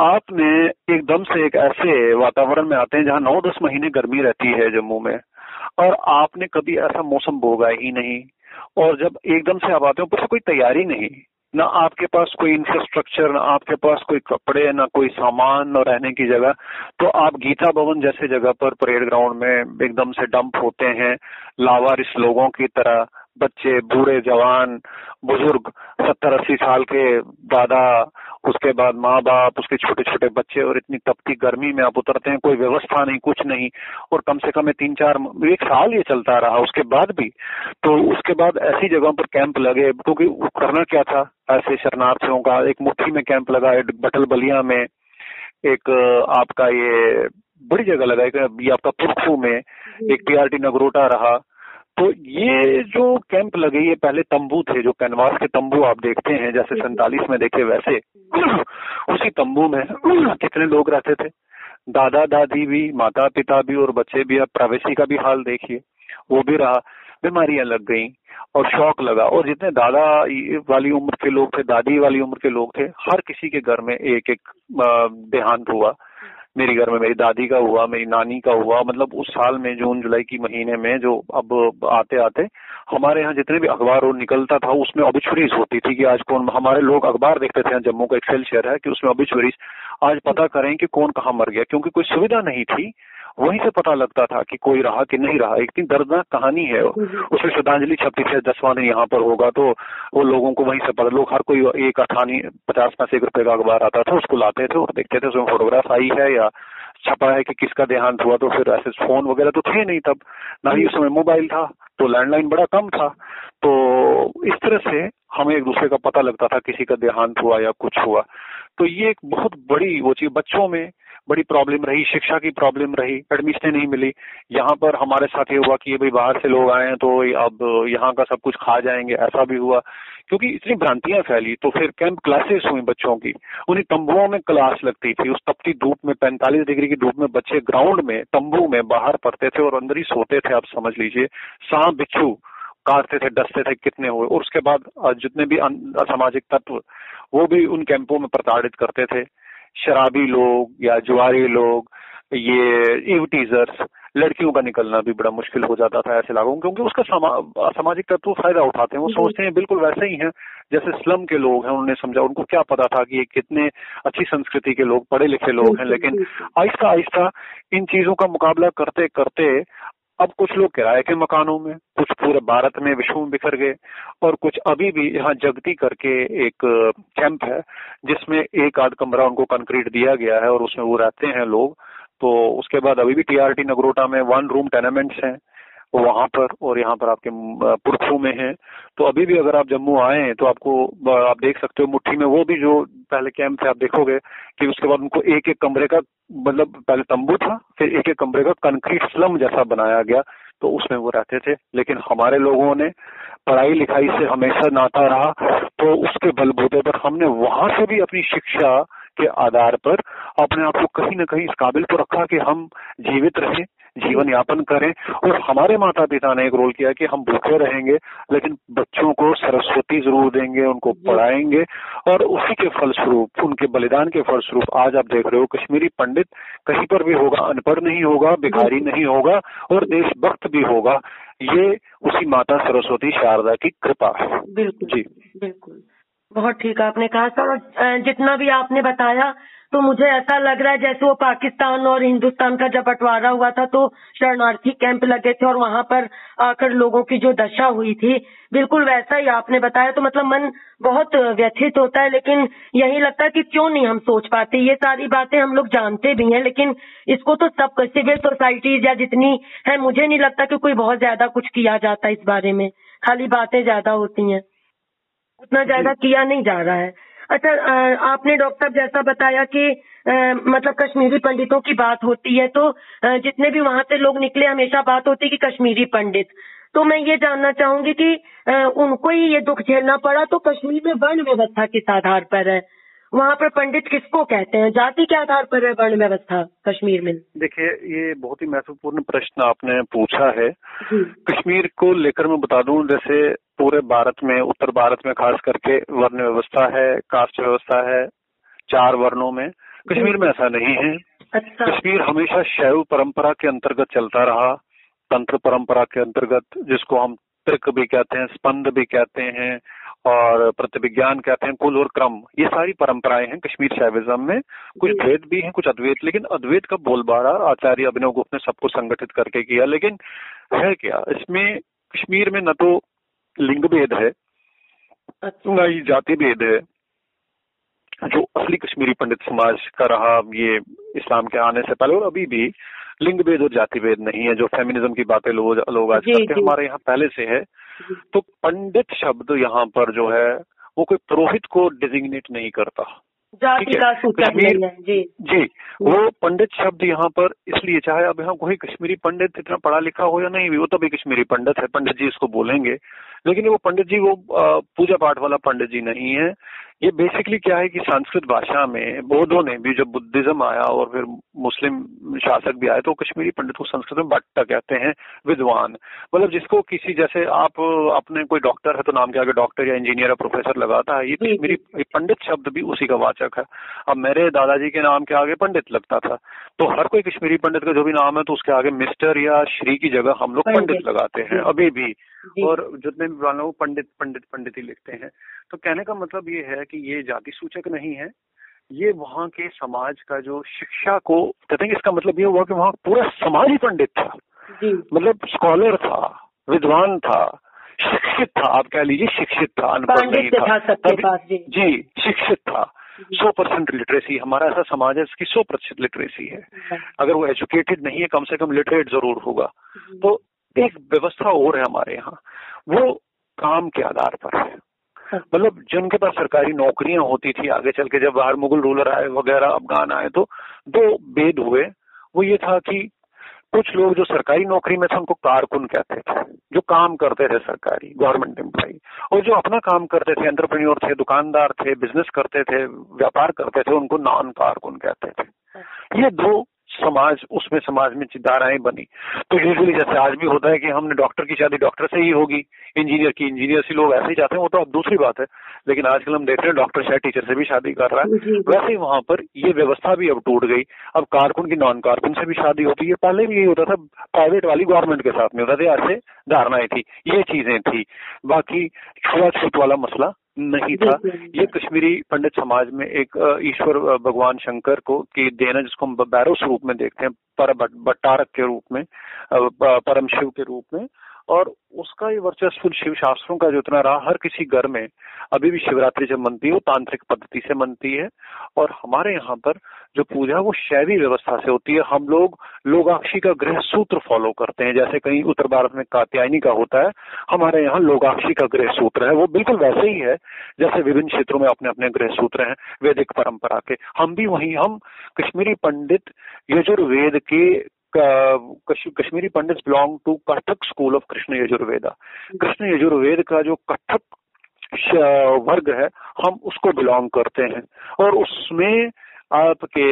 आपने एकदम से एक ऐसे वातावरण में आते हैं जहाँ नौ दस महीने गर्मी रहती है जम्मू में और आपने कभी ऐसा मौसम भोगा ही नहीं और जब एकदम से आप आते हो कोई तैयारी नहीं। ना आपके पास कोई इंफ्रास्ट्रक्चर ना आपके पास कोई कपड़े, ना कोई सामान, ना रहने की जगह। तो आप गीता भवन जैसे जगह पर परेड ग्राउंड में एकदम से डंप होते हैं। लावारिस लोगों की तरह, बच्चे, बूढ़े जवान, बुज़ुर्ग, सत्तर अस्सी साल के दादा उसके बाद माँ बाप उसके छोटे छोटे बच्चे और इतनी तपती गर्मी में आप उतरते हैं कोई व्यवस्था नहीं कुछ नहीं। और कम से कम तीन चार एक साल ये चलता रहा उसके बाद भी। तो उसके बाद ऐसी जगहों पर कैंप लगे क्योंकि तो करना क्या था? ऐसे शरणार्थियों का एक मुट्ठी में कैंप लगा बटल बलिया में एक आपका ये बड़ी जगह लगा ये आपका पुरखू में एक टीआरटी नगरोटा रहा। तो ये जो कैंप लगे ये पहले तंबू थे जो कैनवास के तंबू आप देखते हैं जैसे सैतालीस में देखे वैसे उसी तंबू में कितने लोग रहते थे। दादा दादी भी माता पिता भी और बच्चे भी अब प्राइवेसी का भी हाल देखिए वो भी रहा बीमारियाँ लग गई और शौक लगा। और जितने दादा वाली उम्र के लोग थे दादी वाली उम्र के लोग थे हर किसी के घर में एक एक देहांत हुआ। मेरी घर में, मेरी दादी का हुआ, मेरी नानी का हुआ मतलब उस साल में, जून, जुलाई की महीने में जो अब आते आते हमारे यहाँ जितने भी अखबार और निकलता था, उसमें ऑबिचुरीज होती थी कि आज कौन, हमारे लोग अखबार देखते थे जम्मू का एक सेल शहर है कि उसमें ऑबिचुरीज आज पता करें कि कौन कहाँ मर गया, क्योंकि कोई सुविधा नहीं थी। वहीं से पता लगता था कि कोई रहा कि नहीं रहा। इतनी दर्दनाक कहानी है। उसमें श्रद्धांजलि छपती थी दसवां दिन यहाँ पर होगा तो वो लोगों को वहीं से पता लोग हर कोई एक अठानी पचास पैसे एक रुपए का अखबार आता था उसको लाते थे और देखते थे उसमें फोटोग्राफ आई है या छपा है कि किसका देहांत हुआ तो फिर ऐसे फ़ोन वगैरह तो थे नहीं तब। ना ही उस समय मोबाइल था तो लैंडलाइन बड़ा कम था। तो इस तरह से हमें एक दूसरे का पता लगता था किसी का देहांत हुआ या कुछ हुआ। तो ये एक बहुत बड़ी वो चीज़ बच्चों में बड़ी प्रॉब्लम रही, शिक्षा की प्रॉब्लम रही एडमिशन नहीं मिली। यहाँ पर हमारे साथ ये हुआ कि भाई बाहर से लोग आए हैं तो अब यहाँ का सब कुछ खा जाएँगे, ऐसा भी हुआ। क्योंकि इतनी भ्रांतियाँ फैली तो फिर कैंप क्लासेस हुई बच्चों की। उन्हीं तंबुओं में क्लास लगती थी, उस तपती धूप में, पैंतालीस डिग्री की धूप में बच्चे ग्राउंड में, तंबू में बाहर पढ़ते थे और अंदर ही सोते थे, आप समझ लीजिए। सांप, बिच्छू काटते थे, डसते थे कितने हुए। और उसके बाद, जितने भी असामाजिक तत्व, वो भी उन कैंपों में प्रताड़ित करते थे। शराबी लोग या जुआरी लोग ये इवटीजर्स लड़कियों का निकलना भी बड़ा मुश्किल हो जाता था ऐसे लागू क्योंकि उसका समा, सामाजिक तत्व फ़ायदा उठाते हैं। वो सोचते हैं बिल्कुल वैसे ही हैं जैसे स्लम के लोग हैं उन्होंने समझा उनको क्या पता था कि ये कितने अच्छी संस्कृति के लोग पढ़े लिखे लोग हैं लेकिन आहिस्ता आहिस्ता इन चीज़ों का मुकाबला करते करते अब कुछ लोग किराए के मकानों में, कुछ पूरे भारत में विश्व में बिखर गए और कुछ अभी भी यहाँ जगती करके एक कैंप है, जिसमें एक आध कमरा उनको कंक्रीट दिया गया है और उसमें वो रहते हैं लोग। तो उसके बाद अभी भी टीआरटी नगरोटा में वन रूम टेनामेंट्स हैं। वहाँ पर और यहाँ पर आपके पुरखू में है। तो अभी भी अगर आप जम्मू आए हैं तो आपको आप देख सकते हो मुट्ठी में वो भी जो पहले कैंप थे, आप देखोगे कि उसके बाद उनको एक एक कमरे का मतलब पहले तंबू था, फिर एक एक कमरे का कंक्रीट स्लम जैसा बनाया गया तो उसमें वो रहते थे। लेकिन हमारे लोगों ने पढ़ाई लिखाई से हमेशा नाता रहा तो उसके बलबूते पर हमने वहाँ से भी अपनी शिक्षा के आधार पर अपने आप को कहीं ना कहीं इस काबिल को रखा कि हम जीवित रहें। जीवन यापन करें और हमारे माता पिता ने एक रोल किया कि हम भूखे रहेंगे लेकिन बच्चों को सरस्वती ज़रूर देंगे उनको पढ़ाएँगे और उसी के फलस्वरूप उनके बलिदान के फलस्वरूप आज आप देख रहे हो कश्मीरी पंडित कहीं पर भी होगा अनपढ़ नहीं होगा भिखारी नहीं होगा और देशभक्त भी होगा। ये उसी माता सरस्वती शारदा की कृपा। है बिल्कुल जी। बिल्कुल। बहुत ठीक आपने कहा सर जितना भी आपने बताया तो मुझे ऐसा लग रहा है जैसे वो पाकिस्तान और हिंदुस्तान का जब बंटवारा हुआ था तो शरणार्थी कैंप लगे थे और वहाँ पर आकर लोगों की जो दशा हुई थी बिल्कुल वैसा ही आपने बताया। तो मतलब मन बहुत व्यथित होता है लेकिन यही लगता है कि क्यों नहीं हम सोच पाते? ये सारी बातें हम लोग जानते भी हैं लेकिन इसको तो सब सिविल सोसाइटीज या जितनी है मुझे नहीं लगता कि कोई बहुत ज़्यादा कुछ किया जाता है इस बारे में। खाली बातें ज़्यादा होती हैं। उतना ज़्यादा किया नहीं जा रहा है। अच्छा आपने डॉक्टर जैसा बताया कि मतलब कश्मीरी पंडितों की बात होती है तो जितने भी वहाँ से लोग निकले हमेशा बात होती है कि कश्मीरी पंडित। तो मैं ये जानना चाहूँगी कि उनको ही ये दुख झेलना पड़ा तो कश्मीर में वर्ण व्यवस्था किस आधार पर है? वहाँ पर पंडित किसको कहते हैं? जाति के आधार पर है वर्ण व्यवस्था कश्मीर में? देखिए ये बहुत ही महत्वपूर्ण प्रश्न आपने पूछा है। कश्मीर को लेकर मैं बता दूँ जैसे पूरे भारत में उत्तर भारत में खास करके वर्ण व्यवस्था है कास्ट व्यवस्था है चार वर्णों में। कश्मीर में ऐसा नहीं है। अच्छा। कश्मीर हमेशा शैव परंपरा के अंतर्गत चलता रहा तंत्र परंपरा के अंतर्गत जिसको हम त्रिक भी कहते हैं स्पंद भी कहते हैं और प्रतिविज्ञान कहते हैं कुल और क्रम। ये सारी परंपराएँ हैं कश्मीर शैविज्म में। कुछ भेद भी हैं कुछ अद्वैत। लेकिन अद्वैत का बोलबारा आचार्य अभिनव गुप्त ने सबको संगठित करके किया। लेकिन है क्या इसमें कश्मीर में न तो लिंग भेद है अच्छा। न ही जाति भेद है। जो असली कश्मीरी पंडित समाज का रहा ये इस्लाम के आने से पहले और अभी भी लिंग भेद और जाति भेद नहीं है जो फेमिनिज्म की बातें लोग लोग आज करते हैं हमारे यहाँ पहले से है। तो पंडित शब्द यहाँ पर जो है वो कोई पुरोहित को डिजिग्नेट नहीं करता। जाति का जी। जी वो पंडित शब्द यहाँ पर इसलिए चाहे अब यहाँ कोई कश्मीरी पंडित इतना पढ़ा लिखा हो या नहीं भी वो तो भी कश्मीरी पंडित है पंडित जी इसको बोलेंगे। लेकिन वो पंडित जी वो पूजा पाठ वाला पंडित जी नहीं है। ये बेसिकली क्या है कि संस्कृत भाषा में बौद्धों ने भी जब बुद्धिज्म आया और फिर मुस्लिम शासक भी आए तो कश्मीरी पंडित को संस्कृत में भट्ट कहते हैं विद्वान। मतलब जिसको किसी जैसे आप अपने कोई डॉक्टर है तो नाम के आगे डॉक्टर या इंजीनियर या प्रोफेसर लगाता है ये कश्मीरी पंडित शब्द भी उसी का वाचक है। अब मेरे दादाजी के नाम के आगे पंडित लगता था। तो हर कोई कश्मीरी पंडित का जो भी नाम है तो उसके आगे मिस्टर या श्री की जगह हम लोग पंडित लगाते हैं अभी भी। और जितने भी वालों पंडित पंडित पंडित ही लिखते हैं। तो कहने का मतलब ये है कि ये जाति सूचक नहीं है। ये वहाँ के समाज का जो शिक्षा को कहते हैं इसका मतलब ये हुआ कि वहाँ पूरा समाज ही पंडित था। मतलब स्कॉलर था विद्वान था शिक्षित था आप कह लीजिए शिक्षित था अनपढ़ नहीं था। जी। शिक्षित था। सौ परसेंट लिटरेसी हमारा ऐसा समाज है इसकी सौ प्रतिशत लिटरेसी है। अगर वो एजुकेटेड नहीं है कम से कम लिटरेट ज़रूर होगा। तो एक व्यवस्था और है हमारे यहाँ। वो काम के आधार पर है। हाँ। मतलब जिनके पास सरकारी नौकरियाँ होती थी आगे चल के जब बाहर मुगल रूलर आए वगैरह अफगान आए तो दो भेद हुए। वो ये था कि कुछ लोग जो सरकारी नौकरी में थे उनको कारकुन कहते थे जो काम करते थे सरकारी गवर्नमेंट एम्प्लॉय और जो अपना काम करते थे एंटरप्रेन्योर थे दुकानदार थे बिज़नेस करते थे व्यापार करते थे उनको नॉन कारकुन कहते थे। हाँ। ये दो समाज उसमें समाज में धाराएँ बनी। तो यूजुअली जैसे आज भी होता है कि हमने डॉक्टर की शादी डॉक्टर से ही होगी। इंजीनियर की इंजीनियर से लोग ऐसे ही चाहते हैं वो तो अब दूसरी बात है। लेकिन आजकल हम देख रहे हैं डॉक्टर शायद टीचर से भी शादी कर रहा है। वैसे ही वहाँ पर ये व्यवस्था भी अब टूट गई। अब कारकुन की नॉन कारकुन से भी शादी होती है। पहले भी यही होता था प्राइवेट वाली गवर्नमेंट के साथ में होता था। ऐसे धारणाएँ थी ये चीज़ें थी। बाकी छुआछूत वाला मसला नहीं था। ये कश्मीरी पंडित समाज में एक ईश्वर भगवान शंकर को की देना जिसको हम बैरोस रूप में देखते हैं पर भट्टारक के रूप में परम शिव के रूप में। और उसका ये वर्चस्व शिव शास्त्रों का जो इतना रहा, हर किसी घर में अभी भी शिवरात्रि जब मनती है, वो तांत्रिक पद्धति से मनती है। और हमारे यहाँ पर जो पूजा वो शैवी व्यवस्था से होती है। हम लोग लोगाक्षी का गृह सूत्र फॉलो करते हैं। जैसे कहीं उत्तर भारत में कात्यायनी का होता है, हमारे यहाँ लोगाक्षी का गृह सूत्र है। वो बिल्कुल वैसे ही है, जैसे विभिन्न क्षेत्रों में अपने अपने गृह सूत्र हैं, वैदिक परंपरा के। हम भी वही, हम कश्मीरी पंडित यजुर्वेद के Kashmiri Pandit belong to Kathak school of Krishna Yajurveda Krishna Yajurveda का जो कथक वर्ग है हम उसको बिलोंग करते हैं। और उसमें आपके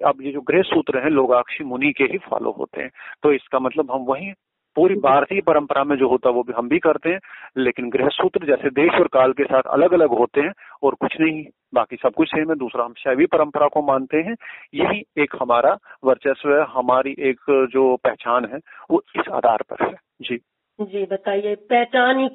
अब ये जो गृह सूत्र हैं लोगाक्षी मुनि के ही फॉलो होते हैं। तो इसका मतलब हम वही पूरी भारतीय परंपरा में जो होता है वो भी हम भी करते हैं लेकिन गृह सूत्र जैसे देश और काल के साथ अलग अलग होते हैं और कुछ नहीं बाकी सब कुछ सेम है दूसरा हम शैवी परंपरा को मानते हैं। यही एक हमारा वर्चस्व है हमारी एक जो पहचान है वो इस आधार पर है। जी। जी बताइए पहचान ही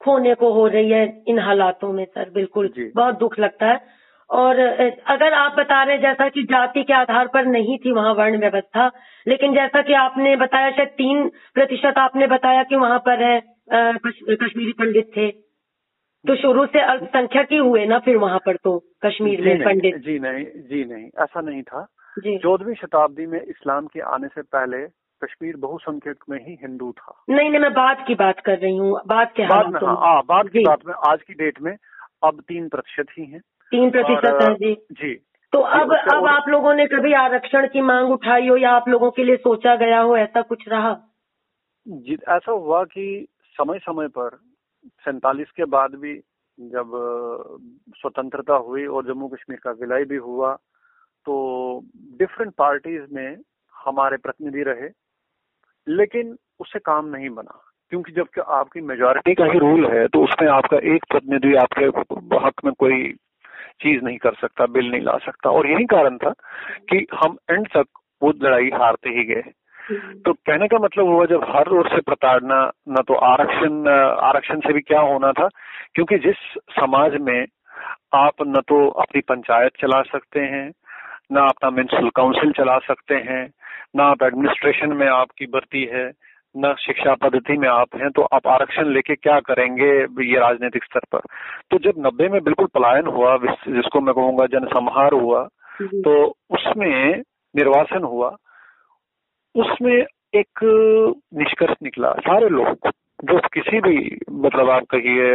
खोने को हो रही है इन हालातों में सर बिल्कुल बहुत दुख लगता है। और अगर आप बता रहे जैसा कि जाति के आधार पर नहीं थी वहाँ वर्ण व्यवस्था लेकिन जैसा कि आपने बताया शायद तीन प्रतिशत आपने बताया कि वहाँ पर है कश्मीरी पंडित थे। तो शुरू से अल्पसंख्यक ही हुए ना फिर वहाँ पर तो कश्मीर में पंडित? जी नहीं जी नहीं ऐसा नहीं था। चौदहवीं शताब्दी में इस्लाम के आने से पहले कश्मीर बहुसंख्यक में ही हिंदू था। नहीं नहीं मैं बाद की बात कर रही हूँ बाद के बाद में हाँ बात की बात में आज की डेट में अब तीन प्रतिशत ही हैं। तीन प्रतिशत है जी। जी। तो अब अब आप लोगों ने कभी आरक्षण की मांग उठाई हो या आप लोगों के लिए सोचा गया हो ऐसा कुछ रहा? जी ऐसा हुआ कि समय समय पर सैतालीस के बाद भी जब स्वतंत्रता हुई और जम्मू कश्मीर का विलय भी हुआ तो डिफरेंट पार्टीज़ में हमारे प्रतिनिधि रहे लेकिन उससे काम नहीं बना क्योंकि जब आपकी मेजोरिटी का ही रूल है तो उसमें आपका एक प्रतिनिधि आपके हक में कोई चीज़ नहीं कर सकता बिल नहीं ला सकता। और यही कारण था कि हम एंड तक वो लड़ाई हारते ही गए। तो कहने का मतलब हुआ जब हर ओर से प्रताड़ना न तो आरक्षण आरक्षण से भी क्या होना था? क्योंकि जिस समाज में आप न तो अपनी पंचायत चला सकते हैं न अपना म्यूनसिपल काउंसिल चला सकते हैं ना आप एडमिनिस्ट्रेशन में आपकी भर्ती है न शिक्षा पद्धति में आप हैं तो आप आरक्षण लेके क्या करेंगे ये राजनीतिक स्तर पर? तो जब नब्बे में बिल्कुल पलायन हुआ जिसको मैं कहूँगा जनसंहार हुआ तो उसमें निर्वासन हुआ उसमें एक निष्कर्ष निकला। सारे लोग जो किसी भी मतलब आप कहिए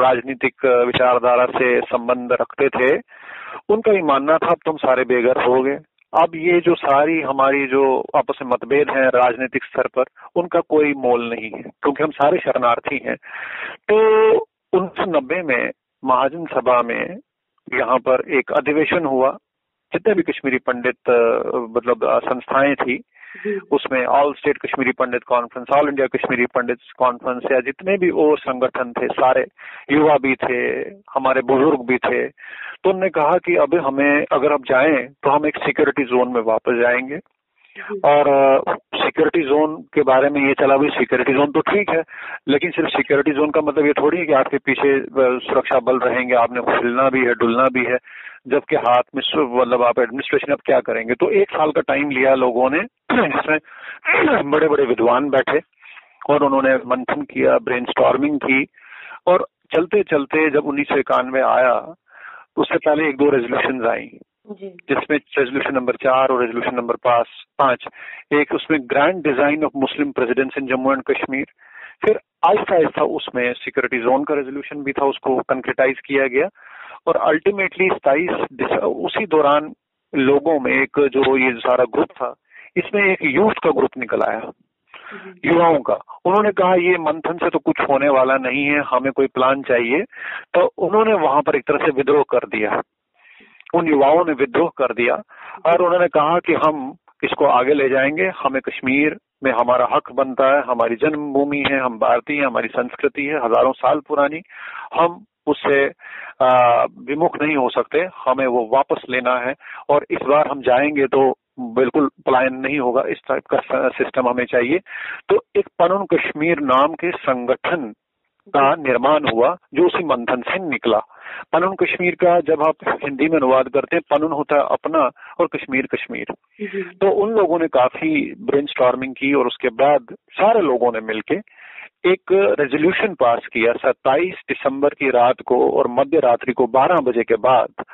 राजनीतिक विचारधारा से संबंध रखते थे उनका ही मानना था अब तुम सारे बेघर हो गए। अब ये जो सारी हमारी जो आपस में मतभेद हैं राजनीतिक स्तर पर, उनका कोई मोल नहीं है, क्योंकि हम सारे शरणार्थी हैं। तो उन्नीस सौ नब्बे में महाजन सभा में यहाँ पर एक अधिवेशन हुआ। जितने भी कश्मीरी पंडित मतलब संस्थाएँ थी उसमें all state Kashmiri Pandit conference all India Kashmiri Pandit conference या जितने भी और संगठन थे सारे युवा भी थे हमारे बुज़ुर्ग भी थे तो उन्होंने कहा कि अब हमें अगर अब जाएँ तो हम एक सिक्योरिटी जोन में वापस जाएँगे। और सिक्योरिटी जोन के बारे में ये चला भाई सिक्योरिटी जोन तो ठीक है लेकिन सिर्फ़ सिक्योरिटी जोन का मतलब ये थोड़ी है कि आपके पीछे सुरक्षा बल रहेंगे आपने हिलना भी है डुलना भी है। जबकि हाथ में मतलब आप एडमिनिस्ट्रेशन अब क्या करेंगे? तो एक साल का टाइम लिया लोगों ने जिसमें बड़े बड़े विद्वान बैठे और उन्होंने मंथन किया ब्रेन की और चलते चलते जब उन्नीस सौ इक्यानवे आया तो उससे पहले एक दो रेजोल्यूशन आई। जिसमें रेजोल्यूशन नंबर चार और रेजोल्यूशन नंबर पाँच पाँच। एक उसमें grand design of Muslim presidents in Jammu and Kashmir फिर आहिस्ता आहिस्ता उसमें सिक्योरिटी जोन का रेजोल्यूशन भी था उसको कंक्रेटाइज किया गया। और अल्टीमेटली सताइस उसी दौरान लोगों में एक जो ये सारा ग्रुप था इसमें एक यूथ का ग्रुप निकल आया। युवाओं का। उन्होंने कहा ये मंथन से तो कुछ होने वाला नहीं है हमें कोई प्लान चाहिए। तो उन्होंने वहाँ पर एक तरह से विद्रोह कर दिया। उन युवाओं ने विद्रोह कर दिया। और उन्होंने कहा कि हम इसको आगे ले जाएँगे हमें कश्मीर में हमारा हक बनता है, हमारी जन्मभूमि है, हम भारतीय हैं, हमारी संस्कृति है, हज़ारों साल पुरानी, हम उससे विमुख नहीं हो सकते, हमें वो वापस लेना है और इस बार हम जाएँगे तो बिल्कुल पलायन नहीं होगा, इस टाइप का सिस्टम हमें चाहिए। तो एक पनुन कश्मीर नाम के संगठन का निर्माण हुआ जो उसी मंथन से निकला। पनुन कश्मीर का जब आप हिंदी में अनुवाद करते हैं पनुन होता है अपना और कश्मीर कश्मीर। तो उन लोगों ने काफ़ी ब्रेन की और उसके बाद सारे लोगों ने मिलके एक रेजोल्यूशन पास किया। 27 दिसंबर की रात को और मध्य रात्रि को 12 बजे के बाद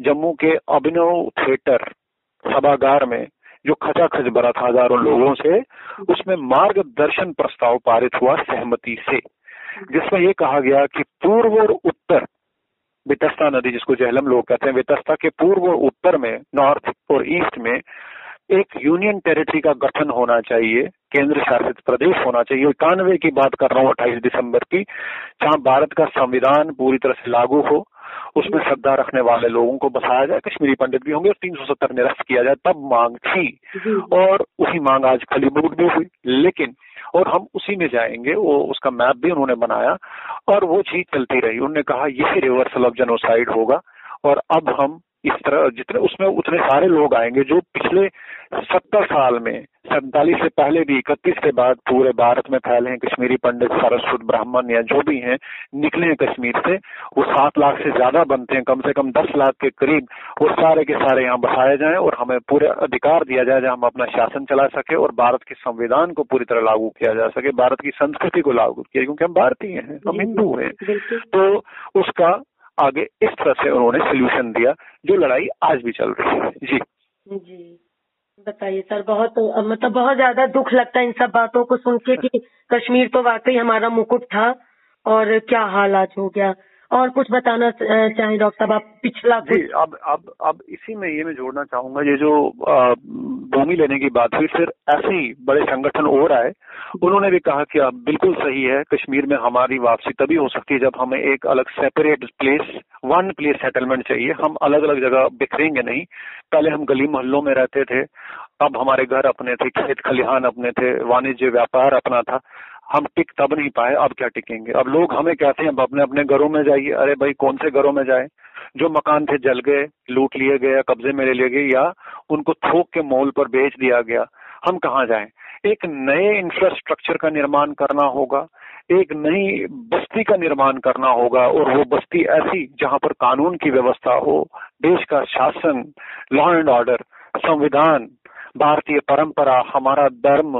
जम्मू के अभिनव थिएटर सभागार में जो खचाखच भरा था हज़ारों लोगों से उसमें मार्गदर्शन प्रस्ताव पारित हुआ सहमति से। जिसमें यह कहा गया कि पूर्व और उत्तर, वितस्ता नदी जिसको जहलम लोग कहते हैं, वितस्ता के पूर्व और उत्तर में नॉर्थ और ईस्ट में एक यूनियन टेरिटरी का गठन होना चाहिए केंद्र शासित प्रदेश होना चाहिए। इक्यानवे की बात कर रहा हूँ अट्ठाईस दिसंबर की जहाँ भारत का संविधान पूरी तरह से लागू हो उसमें श्रद्धा रखने वाले लोगों को बसाया जाए कश्मीरी पंडित भी होंगे और तीन सौ सत्तर निरस्त किया जाए तब मांग थी। और उसी मांग आज खलीबूट भी हुई। लेकिन और हम उसी में जाएँगे वो उसका मैप भी उन्होंने बनाया और वो चीज़ चलती रही। उन्होंने कहा यही रिवर्सल ऑफ़ जनोसाइड होगा और अब हम इस तरह जितने उसमें उतने सारे लोग आएँगे जो पिछले सत्तर साल में सैतालीस से पहले भी इकतीस के बाद पूरे भारत में फैले हैं कश्मीरी पंडित सरस्वत ब्राह्मण या जो भी हैं निकले हैं कश्मीर से वो सात लाख से ज़्यादा बनते हैं कम से कम दस लाख के करीब वो सारे के सारे यहाँ बसाए जाएँ और हमें पूरे अधिकार दिया जाए जहाँ हम अपना शासन चला सके और भारत के संविधान को पूरी तरह लागू किया जा सके भारत की संस्कृति को लागू किया क्योंकि हम भारतीय हैं हम हिंदू हैं। तो उसका आगे इस तरह से उन्होंने सोल्यूशन दिया, जो लड़ाई आज भी चल रही है। जी। जी। बताइए सर, बहुत मतलब बहुत ज़्यादा दुख लगता है इन सब बातों को सुन के कि कश्मीर तो वाकई हमारा मुकुट था और क्या हाल आज हो गया। और कुछ बताना चाहें डॉक्टर साहब आप पिछला जी अब अब अब इसी में ये मैं जोड़ना चाहूँगा ये जो भूमि लेने की बात हुई फिर ऐसे ही बड़े संगठन और आए। उन्होंने भी कहा कि अब बिल्कुल सही है कश्मीर में हमारी वापसी तभी हो सकती है जब हमें एक अलग separate place one place settlement चाहिए। हम अलग अलग जगह बिखरेंगे नहीं। पहले हम गली मोहल्लों में रहते थे अब हमारे घर अपने थे, खेत खलिहान अपने थे, वाणिज्य व्यापार अपना था। हम टिक तब नहीं पाए, अब क्या टिकेंगे? अब लोग हमें कहते हैं, अब अपने अपने घरों में जाइए। अरे भाई, कौन से घरों में जाए? जो मकान थे, जल गए, लूट लिए गए कब्जे में ले लिए गए, या उनको थोक के मोल पर बेच दिया गया। हम कहाँ जाएँ? एक नए इंफ्रास्ट्रक्चर का निर्माण करना होगा, एक नई बस्ती का निर्माण करना होगा, और वो बस्ती ऐसी जहाँ पर कानून की व्यवस्था हो, देश का शासन लॉ एंड ऑर्डर संविधान भारतीय परंपरा हमारा धर्म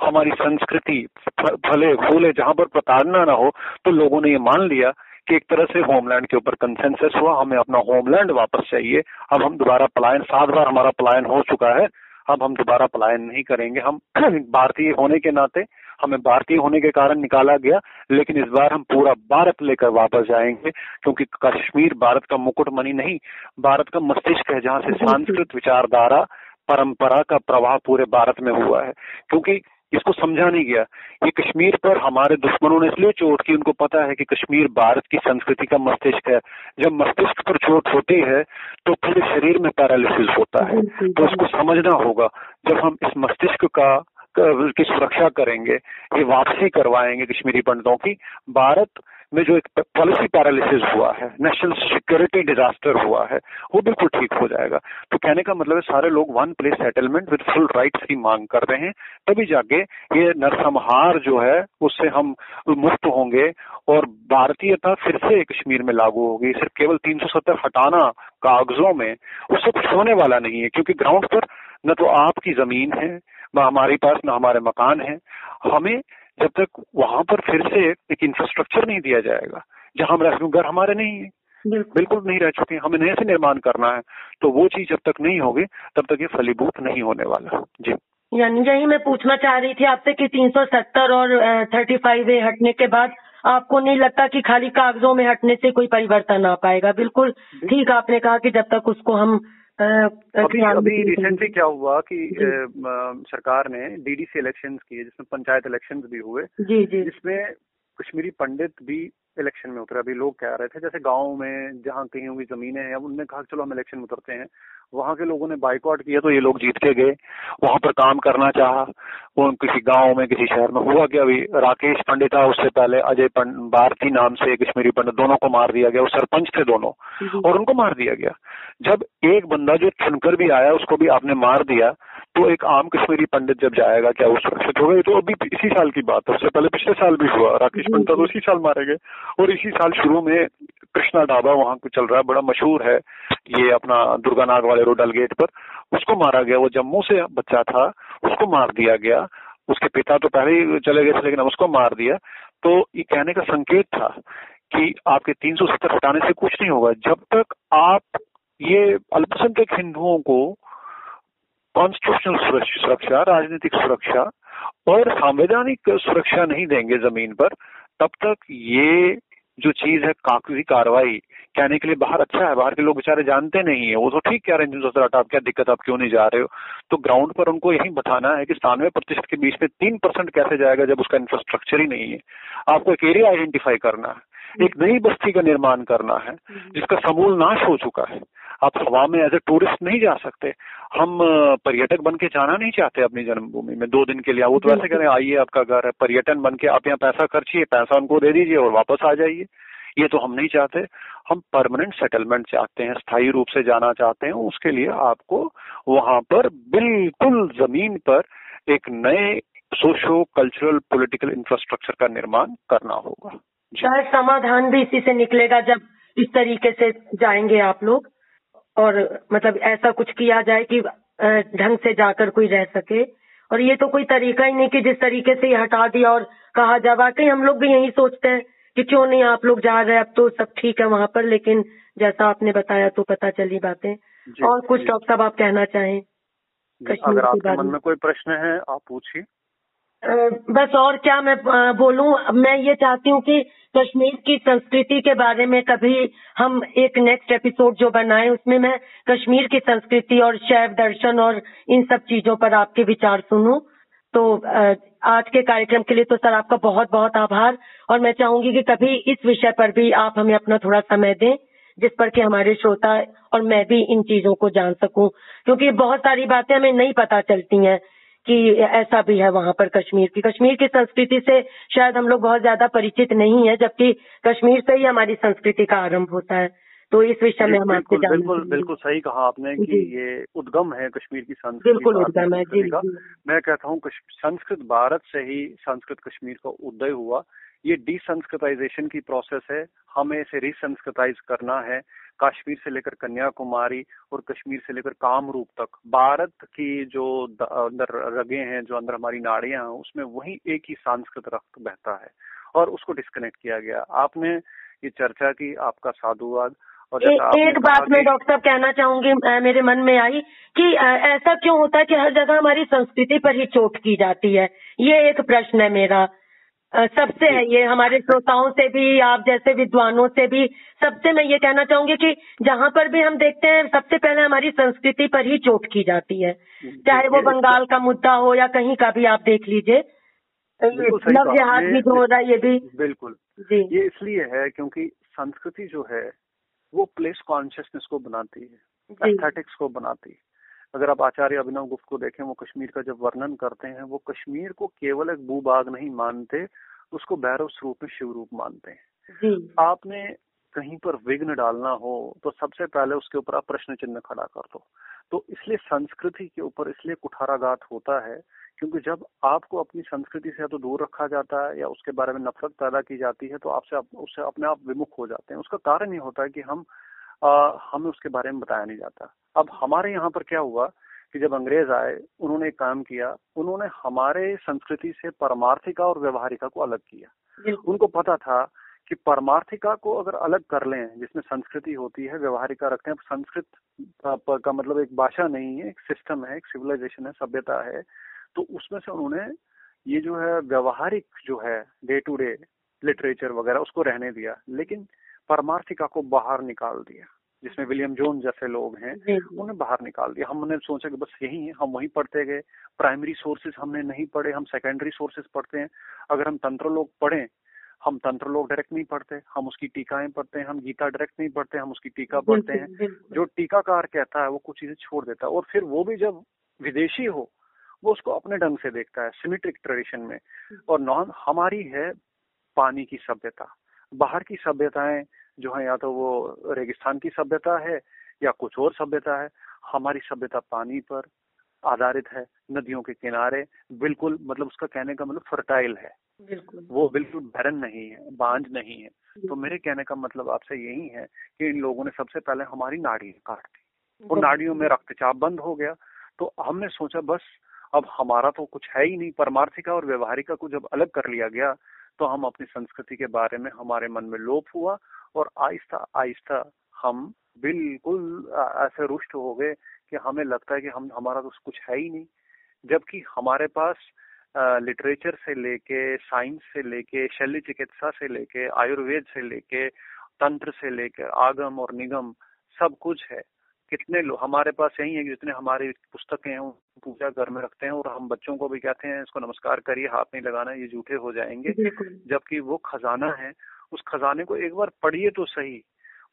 हमारी संस्कृति फले फूले जहाँ पर प्रताड़ना ना हो तो लोगों ने ये मान लिया कि एक तरह से होमलैंड के ऊपर कंसेंसस हुआ हमें अपना होमलैंड वापस चाहिए। अब हम दोबारा पलायन सात बार हमारा पलायन हो चुका है अब हम दोबारा पलायन नहीं करेंगे। हम [CLEARS THROAT] भारतीय होने के नाते हमें भारतीय होने के कारण निकाला गया लेकिन इस बार हम पूरा भारत लेकर वापस जाएँगे क्योंकि कश्मीर भारत का मुकुटमणि नहीं भारत का मस्तिष्क है जहाँ से सांस्कृत विचारधारा परंपरा का प्रवाह पूरे भारत में हुआ है। क्योंकि इसको समझा नहीं गया। ये कश्मीर पर हमारे दुश्मनों ने इसलिए चोट की उनको पता है कि कश्मीर भारत की संस्कृति का मस्तिष्क है। जब मस्तिष्क पर चोट होती है तो पूरे शरीर में पैरालिसिस होता है। तो उसको समझना होगा जब हम इस मस्तिष्क का की सुरक्षा करेंगे ये वापसी करवाएँगे कश्मीरी पंडितों की भारत में जो एक पॉलिसी पैरालिसिस हुआ है नेशनल सिक्योरिटी डिजास्टर हुआ है, वो बिल्कुल ठीक हो जाएगा। तो कहने का मतलब है, सारे लोग one place settlement with full rights की मांग कर रहे हैं, तभी जाके ये नरसंहार जो है, उससे हम मुक्त होंगे और भारतीयता फिर से कश्मीर में लागू होगी। सिर्फ़ केवल 370 हटाना कागजों में, उससे कुछ होने वाला नहीं है, क्योंकि ग्राउंड पर न तो आपकी ज़मीन है, न हमारे पास, न हमारे मकान है। हमें जब तक वहाँ पर फिर से एक इंफ्रास्ट्रक्चर नहीं दिया जाएगा जहाँ हम रह घर हमारे नहीं है। बिल्कुल। नहीं रह चुके हमें नए से निर्माण करना है तो वो चीज़ जब तक नहीं होगी तब तक ये फलीभूत नहीं होने वाला जी। यानी यही मैं पूछना चाह रही थी आपसे कि 370 और 35 ए हटने के बाद आपको नहीं लगता कि खाली कागजों में हटने से कोई परिवर्तन आ पाएगा? बिल्कुल। ठीक आपने कहा कि जब तक उसको हम अभी अभी रिसेंटली क्या हुआ कि सरकार ने डीडीसी इलेक्शंस किए जिसमें पंचायत इलेक्शंस भी हुए। जी जी। जिसमें कश्मीरी पंडित भी इलेक्शन में उतरे। अभी लोग कह रहे थे जैसे गाँव में जहाँ कहीं हुई जमीनें हैं अब उनने कहा चलो हम इलेक्शन में उतरते हैं। वहाँ के लोगों ने बाइकआउट किया तो ये लोग जीत के गए। वहाँ पर काम करना चाहा। वो किसी गाँव में किसी शहर में हुआ कि अभी राकेश पंडित था उससे पहले अजय भारती नाम से कश्मीरी पंडित दोनों को मार दिया गया। वो सरपंच थे दोनों। और उनको मार दिया गया। जब एक बंदा जो चुनकर भी आया उसको भी आपने मार दिया तो एक आम कश्मीरी पंडित जब जाएगा क्या वो सुरक्षित होगा? तो अभी इसी साल की बात है उससे पहले पिछले साल भी हुआ राकेश पंडित तो इसी साल मारे गए। और इसी साल शुरू में कृष्णा ढाबा वहाँ को चल रहा है बड़ा मशहूर है ये अपना दुर्गा नाग वाले रोड डलगेट पर। उसको मारा गया वो जम्मू से बच्चा था उसको मार दिया गया। उसके पिता तो पहले ही चले गए थे लेकिन उसको मार दिया। तो ये कहने का संकेत था कि आपके तीन सौ सत्तर हटाने से कुछ नहीं होगा। जब तक आप ये अल्पसंख्यक हिंदुओं को कॉन्स्टिट्यूशनल सुरक्षा, राजनीतिक सुरक्षा और संवैधानिक सुरक्षा नहीं देंगे ज़मीन पर, तब तक ये जो चीज़ है कागज़ी कार्रवाई कहने के लिए बाहर अच्छा है, बाहर के लोग बेचारे जानते नहीं है, वो तो ठीक कह रहे हैं जिन आप क्या दिक्कत, आप क्यों नहीं जा रहे हो? तो ग्राउंड पर उनको यही बताना है कि सतानवे प्रतिशत के बीच में तीन परसेंट कैसे जाएगा जब उसका इंफ्रास्ट्रक्चर ही नहीं है। आपको एक एरिया आइडेंटिफाई करना है। एक नई बस्ती का निर्माण करना है जिसका समूल नाश हो चुका है। आप हवा में एज ए टूरिस्ट नहीं जा सकते। हम पर्यटक बन के जाना नहीं चाहते अपनी जन्मभूमि में। दो दिन के लिए वो तो ऐसे करें आइए आपका घर है पर्यटन बन के आप यहाँ पैसा खर्चिए पैसा उनको दे दीजिए और वापस आ जाइए। ये तो हम नहीं चाहते। हम परमानेंट सेटलमेंट चाहते हैं स्थायी रूप से जाना चाहते हैं। उसके लिए आपको वहाँ पर बिल्कुल ज़मीन पर एक नए सोशो कल्चरल पॉलिटिकल इंफ्रास्ट्रक्चर का निर्माण करना होगा। शायद समाधान भी इसी से निकलेगा जब इस तरीके से जाएँगे आप लोग। और मतलब ऐसा कुछ किया जाए कि ढंग से जाकर कोई रह सके। और ये तो कोई तरीका ही नहीं कि जिस तरीके से हटा दिया और कहा जा वाकई हम लोग भी यही सोचते हैं कि क्यों नहीं आप लोग जा रहे अब तो सब ठीक है वहाँ पर लेकिन जैसा आपने बताया तो पता चली बातें। और कुछ डॉक्टर साहब आप कहना चाहें? अगर आपके मन में। कोई प्रश्न है आप पूछिए। बस और क्या मैं बोलूँ? मैं ये चाहती हूँ कि कश्मीर की संस्कृति के बारे में कभी हम एक नेक्स्ट एपिसोड जो बनाए, उसमें मैं कश्मीर की संस्कृति और शैव दर्शन और इन सब चीज़ों पर आपके विचार सुनूं। तो आज के कार्यक्रम के लिए तो सर आपका बहुत बहुत आभार, और मैं चाहूँगी कि कभी इस विषय पर भी आप हमें अपना थोड़ा समय दें, जिस पर कि हमारे श्रोता और मैं भी इन चीज़ों को जान सकूँ। क्योंकि बहुत सारी बातें हमें नहीं पता चलती हैं कि ऐसा भी है वहाँ पर कश्मीर की। कश्मीर की संस्कृति से शायद हम लोग बहुत ज़्यादा परिचित नहीं है जबकि कश्मीर से ही हमारी संस्कृति का आरंभ होता है। तो इस विषय में हम आपसे जानना बिल्कुल बिल्कुल सही कहा आपने कि ये उद्गम है कश्मीर की संस्कृति बिल्कुल उद्गम है। जी, जी। मैं कहता हूँ संस्कृत भारत से ही संस्कृत कश्मीर का उदय हुआ। ये डिसंस्कृताइजेशन की प्रोसेस है। हमें इसे रिसंस्कृताइज करना है। कश्मीर से लेकर कन्याकुमारी और कश्मीर से लेकर कामरूप तक। भारत की जो अंदर रगे हैं जो अंदर हमारी नाड़ियाँ हैं उसमें वही एक ही सांस्कृत रक्त बहता है और उसको डिस्कनेक्ट किया गया। आपने ये चर्चा की आपका साधुवाद और ए, एक बात मैं डॉक्टर साहब कहना चाहूँगी मेरे मन में आई कि ऐसा क्यों होता है कि हर जगह हमारी संस्कृति पर ही चोट की जाती है? ये एक प्रश्न है मेरा। सबसे है ये हमारे श्रोताओं से भी आप जैसे विद्वानों से भी सबसे मैं ये कहना चाहूँगी कि जहाँ पर भी हम देखते हैं सबसे पहले हमारी संस्कृति पर ही चोट की जाती है। चाहे वो बंगाल का मुद्दा हो या कहीं का भी आप देख लीजिए। लव जिहाद भी जो हो रहा है ये भी। बिल्कुल। जी। ये इसलिए है क्योंकि संस्कृति जो है वो प्लेस कॉन्शियसनेस को बनाती है एस्थेटिक्स को बनाती है। अगर आप आचार्य अभिनव गुप्त को देखें वो कश्मीर का जब वर्णन करते हैं वो कश्मीर को केवल एक भूभाग नहीं मानते उसको भैरव स्वरूप में शिव रूप मानते हैं। आपने कहीं पर विघ्न डालना हो तो सबसे पहले उसके ऊपर आप प्रश्न चिन्ह खड़ा कर दो। तो इसलिए संस्कृति के ऊपर इसलिए कुठाराघात होता है क्योंकि जब आपको अपनी संस्कृति से या तो दूर रखा जाता है या उसके बारे में नफरत पैदा की जाती है तो आपसे आप, उससे अपने आप विमुख हो जाते हैं। उसका कारण ये होता है कि हम आ, हमें उसके बारे में बताया नहीं जाता। अब हमारे यहाँ पर क्या हुआ कि जब अंग्रेज़ आए उन्होंने एक काम किया उन्होंने हमारे संस्कृति से परमार्थिका और व्यवहारिका को अलग किया। उनको पता था कि परमार्थिका को अगर अलग कर लें जिसमें संस्कृति होती है व्यवहारिका रखते हैं संस्कृत का मतलब एक भाषा नहीं है एक सिस्टम है एक सिविलाइजेशन है सभ्यता है तो उसमें से उन्होंने ये जो है व्यवहारिक जो है डे टू डे लिटरेचर वगैरह उसको रहने दिया लेकिन परमार्थिका को बाहर निकाल दिया। जिसमें विलियम जोन जैसे लोग हैं उन्हें बाहर निकाल दिया। हमने सोचा कि बस यही है हम वहीं पढ़ते गए। प्राइमरी सोर्सेज हमने नहीं पढ़े हम सेकेंडरी सोर्सेज पढ़ते हैं। अगर हम तंत्र लोग पढ़े हम तंत्र लोग डायरेक्ट नहीं पढ़ते हम उसकी टीकाएँ पढ़ते हैं हम गीता डायरेक्ट नहीं पढ़ते हम उसकी टीका पढ़ते हैं। जो टीकाकार कहता है वो कुछ चीज़ें छोड़ देता है। और फिर वो भी जब विदेशी हो वो उसको अपने ढंग से देखता है सिमेट्रिक ट्रेडिशन में। और नॉन हमारी है पानी की सभ्यता। बाहर की सभ्यताएँ जो है या तो वो रेगिस्तान की सभ्यता है या कुछ और सभ्यता है हमारी सभ्यता पानी पर आधारित है नदियों के किनारे बिल्कुल मतलब उसका कहने का मतलब फर्टाइल है। बिल्कुल। वो बिल्कुल भरन नहीं है बांझ नहीं है। तो मेरे कहने का मतलब आपसे यही है कि इन लोगों ने सबसे पहले हमारी नाड़ी काट दी। और नाड़ियों में रक्तचाप बंद हो गया। तो हमने सोचा बस अब हमारा तो कुछ है ही नहीं परमार्थिका और व्यवहारिका को जब अलग कर लिया गया। तो हम अपनी संस्कृति के बारे में हमारे मन में लोप हुआ और आहिस्ता आहिस्ता हम बिल्कुल ऐसे रुष्ट हो गए कि हमें लगता है कि हम, हमारा तो कुछ है ही नहीं। जबकि हमारे पास लिटरेचर से लेके साइंस से लेके, शल्य चिकित्सा से लेके, आयुर्वेद से लेके, तंत्र से लेकर आगम और निगम सब कुछ है। कितने लोग हमारे पास यही है जितने हमारी पुस्तकें हैं पूजा घर में रखते हैं और हम बच्चों को भी कहते हैं इसको नमस्कार करिए हाथ नहीं लगाना ये झूठे हो जाएँगे। जबकि वो खजाना है उस खजाने को एक बार पढ़िए तो सही।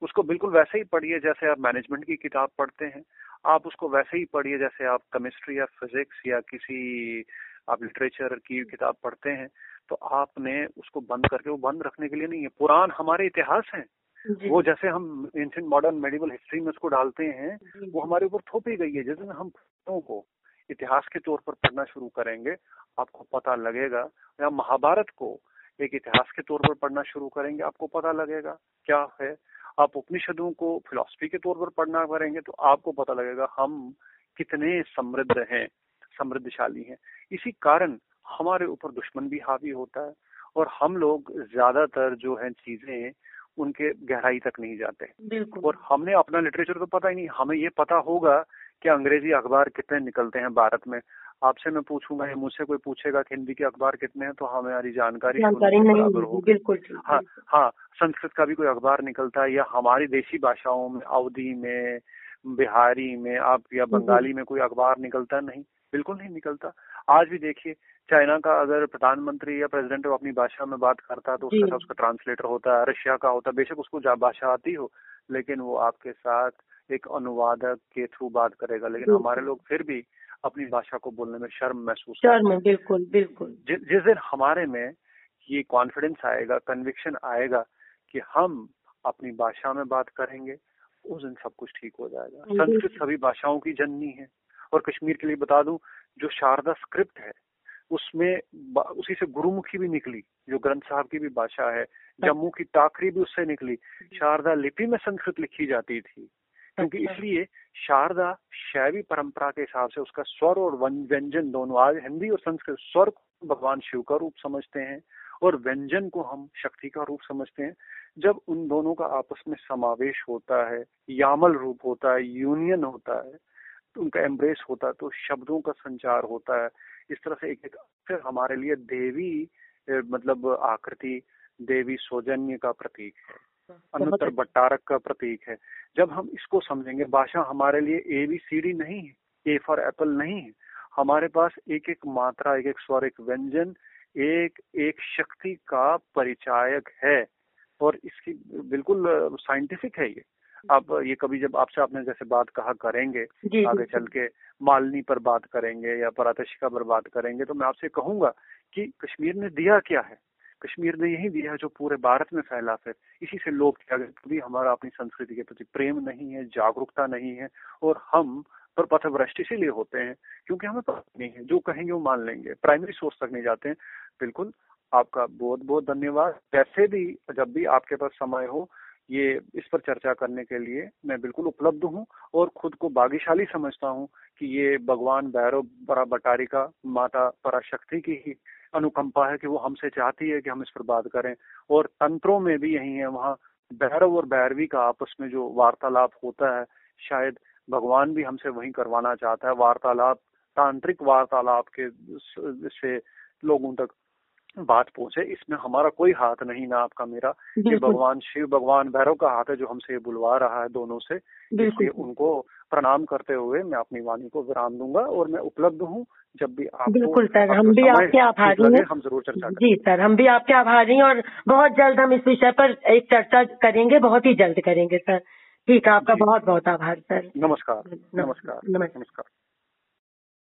उसको बिल्कुल वैसे ही पढ़िए जैसे आप मैनेजमेंट की किताब पढ़ते हैं। आप उसको वैसे ही पढ़िए जैसे आप केमिस्ट्री या फिजिक्स या किसी आप लिटरेचर की किताब पढ़ते हैं तो आपने उसको बंद करके वो बंद रखने के लिए नहीं है। पुराण हमारे इतिहास है। वो जैसे हम एंशियंट मॉडर्न मेडिवल हिस्ट्री में उसको डालते हैं वो हमारे ऊपर थोपी गई है। जैसे हम को इतिहास के तौर पर पढ़ना शुरू करेंगे आपको पता लगेगा या महाभारत को एक इतिहास के तौर पर पढ़ना शुरू करेंगे आपको पता लगेगा क्या है। आप उपनिषदों को फिलोसफी के तौर पर पढ़ना करेंगे तो आपको पता लगेगा हम कितने समृद्ध हैं समृद्धशाली हैं। इसी कारण हमारे ऊपर दुश्मन भी हावी होता है और हम लोग ज़्यादातर जो है चीज़ें उनके गहराई तक नहीं जाते। और हमने अपना लिटरेचर तो पता ही नहीं हमें ये पता होगा कि अंग्रेज़ी अखबार कितने निकलते हैं भारत में। आपसे मैं पूछूँगा या मुझसे कोई पूछेगा कि हिंदी के अखबार कितने हैं तो हमारी जानकारी बराबर होगी। बिल्कुल हाँ हाँ संस्कृत का भी कोई अखबार निकलता है या हमारी देशी भाषाओं में अवधि में बिहारी में आप या बंगाली में कोई अखबार निकलता नहीं बिल्कुल नहीं निकलता। आज भी देखिए चाइना का अगर प्रधानमंत्री या प्रेसिडेंट वो अपनी भाषा में बात करता है तो उसके साथ उसका ट्रांसलेटर होता है रशिया का होता है बेशक उसको भाषा आती हो लेकिन वो आपके साथ एक अनुवादक के थ्रू बात करेगा लेकिन हमारे लोग फिर भी अपनी भाषा को बोलने में शर्म महसूस शर्म बिल्कुल बिल्कुल। जिस दिन हमारे में ये कॉन्फिडेंस आएगा कन्विक्शन आएगा कि हम अपनी भाषा में बात करेंगे उस दिन सब कुछ ठीक हो जाएगा। संस्कृत सभी भाषाओं की जननी है। और कश्मीर के लिए बता दूँ जो शारदा स्क्रिप्ट है उसमें उसी से गुरुमुखी भी निकली जो ग्रंथ साहब की भी भाषा है जम्मू की टाकरी भी उससे निकली शारदा लिपि में संस्कृत लिखी जाती थी क्योंकि अच्छा। इसलिए शारदा शैवी परंपरा के हिसाब से उसका स्वर और व्यंजन दोनों आज हिंदी और संस्कृत स्वर को भगवान शिव का रूप समझते हैं और व्यंजन को हम शक्ति का रूप समझते हैं जब उन दोनों का आपस में समावेश होता है यामल रूप होता है यूनियन होता है उनका एम्ब्रेस होता है तो शब्दों का संचार होता है। इस तरह से एक एक फिर हमारे लिए देवी मतलब आकृति देवी सौजन्य का प्रतीक है। अनुत्तर बट्टारक का प्रतीक है। जब हम इसको समझेंगे भाषा हमारे लिए ए बी सी डी नहीं है ए फॉर एप्पल नहीं है। हमारे पास एक एक मात्रा एक एक स्वर एक व्यंजन एक एक शक्ति का परिचायक है। और इसकी बिल्कुल साइंटिफिक है ये। अब ये कभी जब आपसे आपने जैसे बात कहा करेंगे आगे चल के मालनी पर बात करेंगे या परातशिका पर बात करेंगे तो मैं आपसे कहूँगा कि कश्मीर ने दिया क्या है? कश्मीर ने यही दिया जो पूरे भारत में फैला फिर इसी से लोग कभी हमारा अपनी संस्कृति के प्रति प्रेम नहीं है जागरूकता नहीं है और हम पर पथभ्रष्ट इसीलिए होते हैं क्योंकि हमें पता नहीं है। जो कहेंगे वो मान लेंगे। प्राइमरी सोर्स तक नहीं जाते हैं। बिल्कुल आपका बहुत बहुत धन्यवाद। वैसे भी जब भी आपके पास समय हो ये इस पर चर्चा करने के लिए मैं बिल्कुल उपलब्ध हूँ और खुद को भाग्यशाली समझता हूँ कि ये भगवान भैरव परा भटारिका माता पराशक्ति की ही अनुकंपा है कि वो हमसे चाहती है कि हम इस पर बात करें। और तंत्रों में भी यही है, वहाँ भैरव और भैरवी का आपस में जो वार्तालाप होता है, शायद भगवान भी हमसे वही करवाना चाहता है। वार्तालाप, तांत्रिक वार्तालाप के से लोगों तक बात पहुँचे इसमें हमारा कोई हाथ नहीं ना आपका मेरा। ये भगवान शिव भगवान भैरव का हाथ है जो हमसे बुलवा रहा है दोनों से। इसलिए उनको प्रणाम करते हुए मैं अपनी वाणी को विराम दूँगा और मैं उपलब्ध हूँ जब भी आप बिल्कुल सर हम भी आपके आभारी हैं। हम ज़रूर चर्चा जी सर हम भी आपके आभारी हैं और बहुत जल्द हम इस विषय पर एक चर्चा करेंगे बहुत ही जल्द करेंगे सर। ठीक है आपका बहुत बहुत आभार सर। नमस्कार नमस्कार। नमस्कार।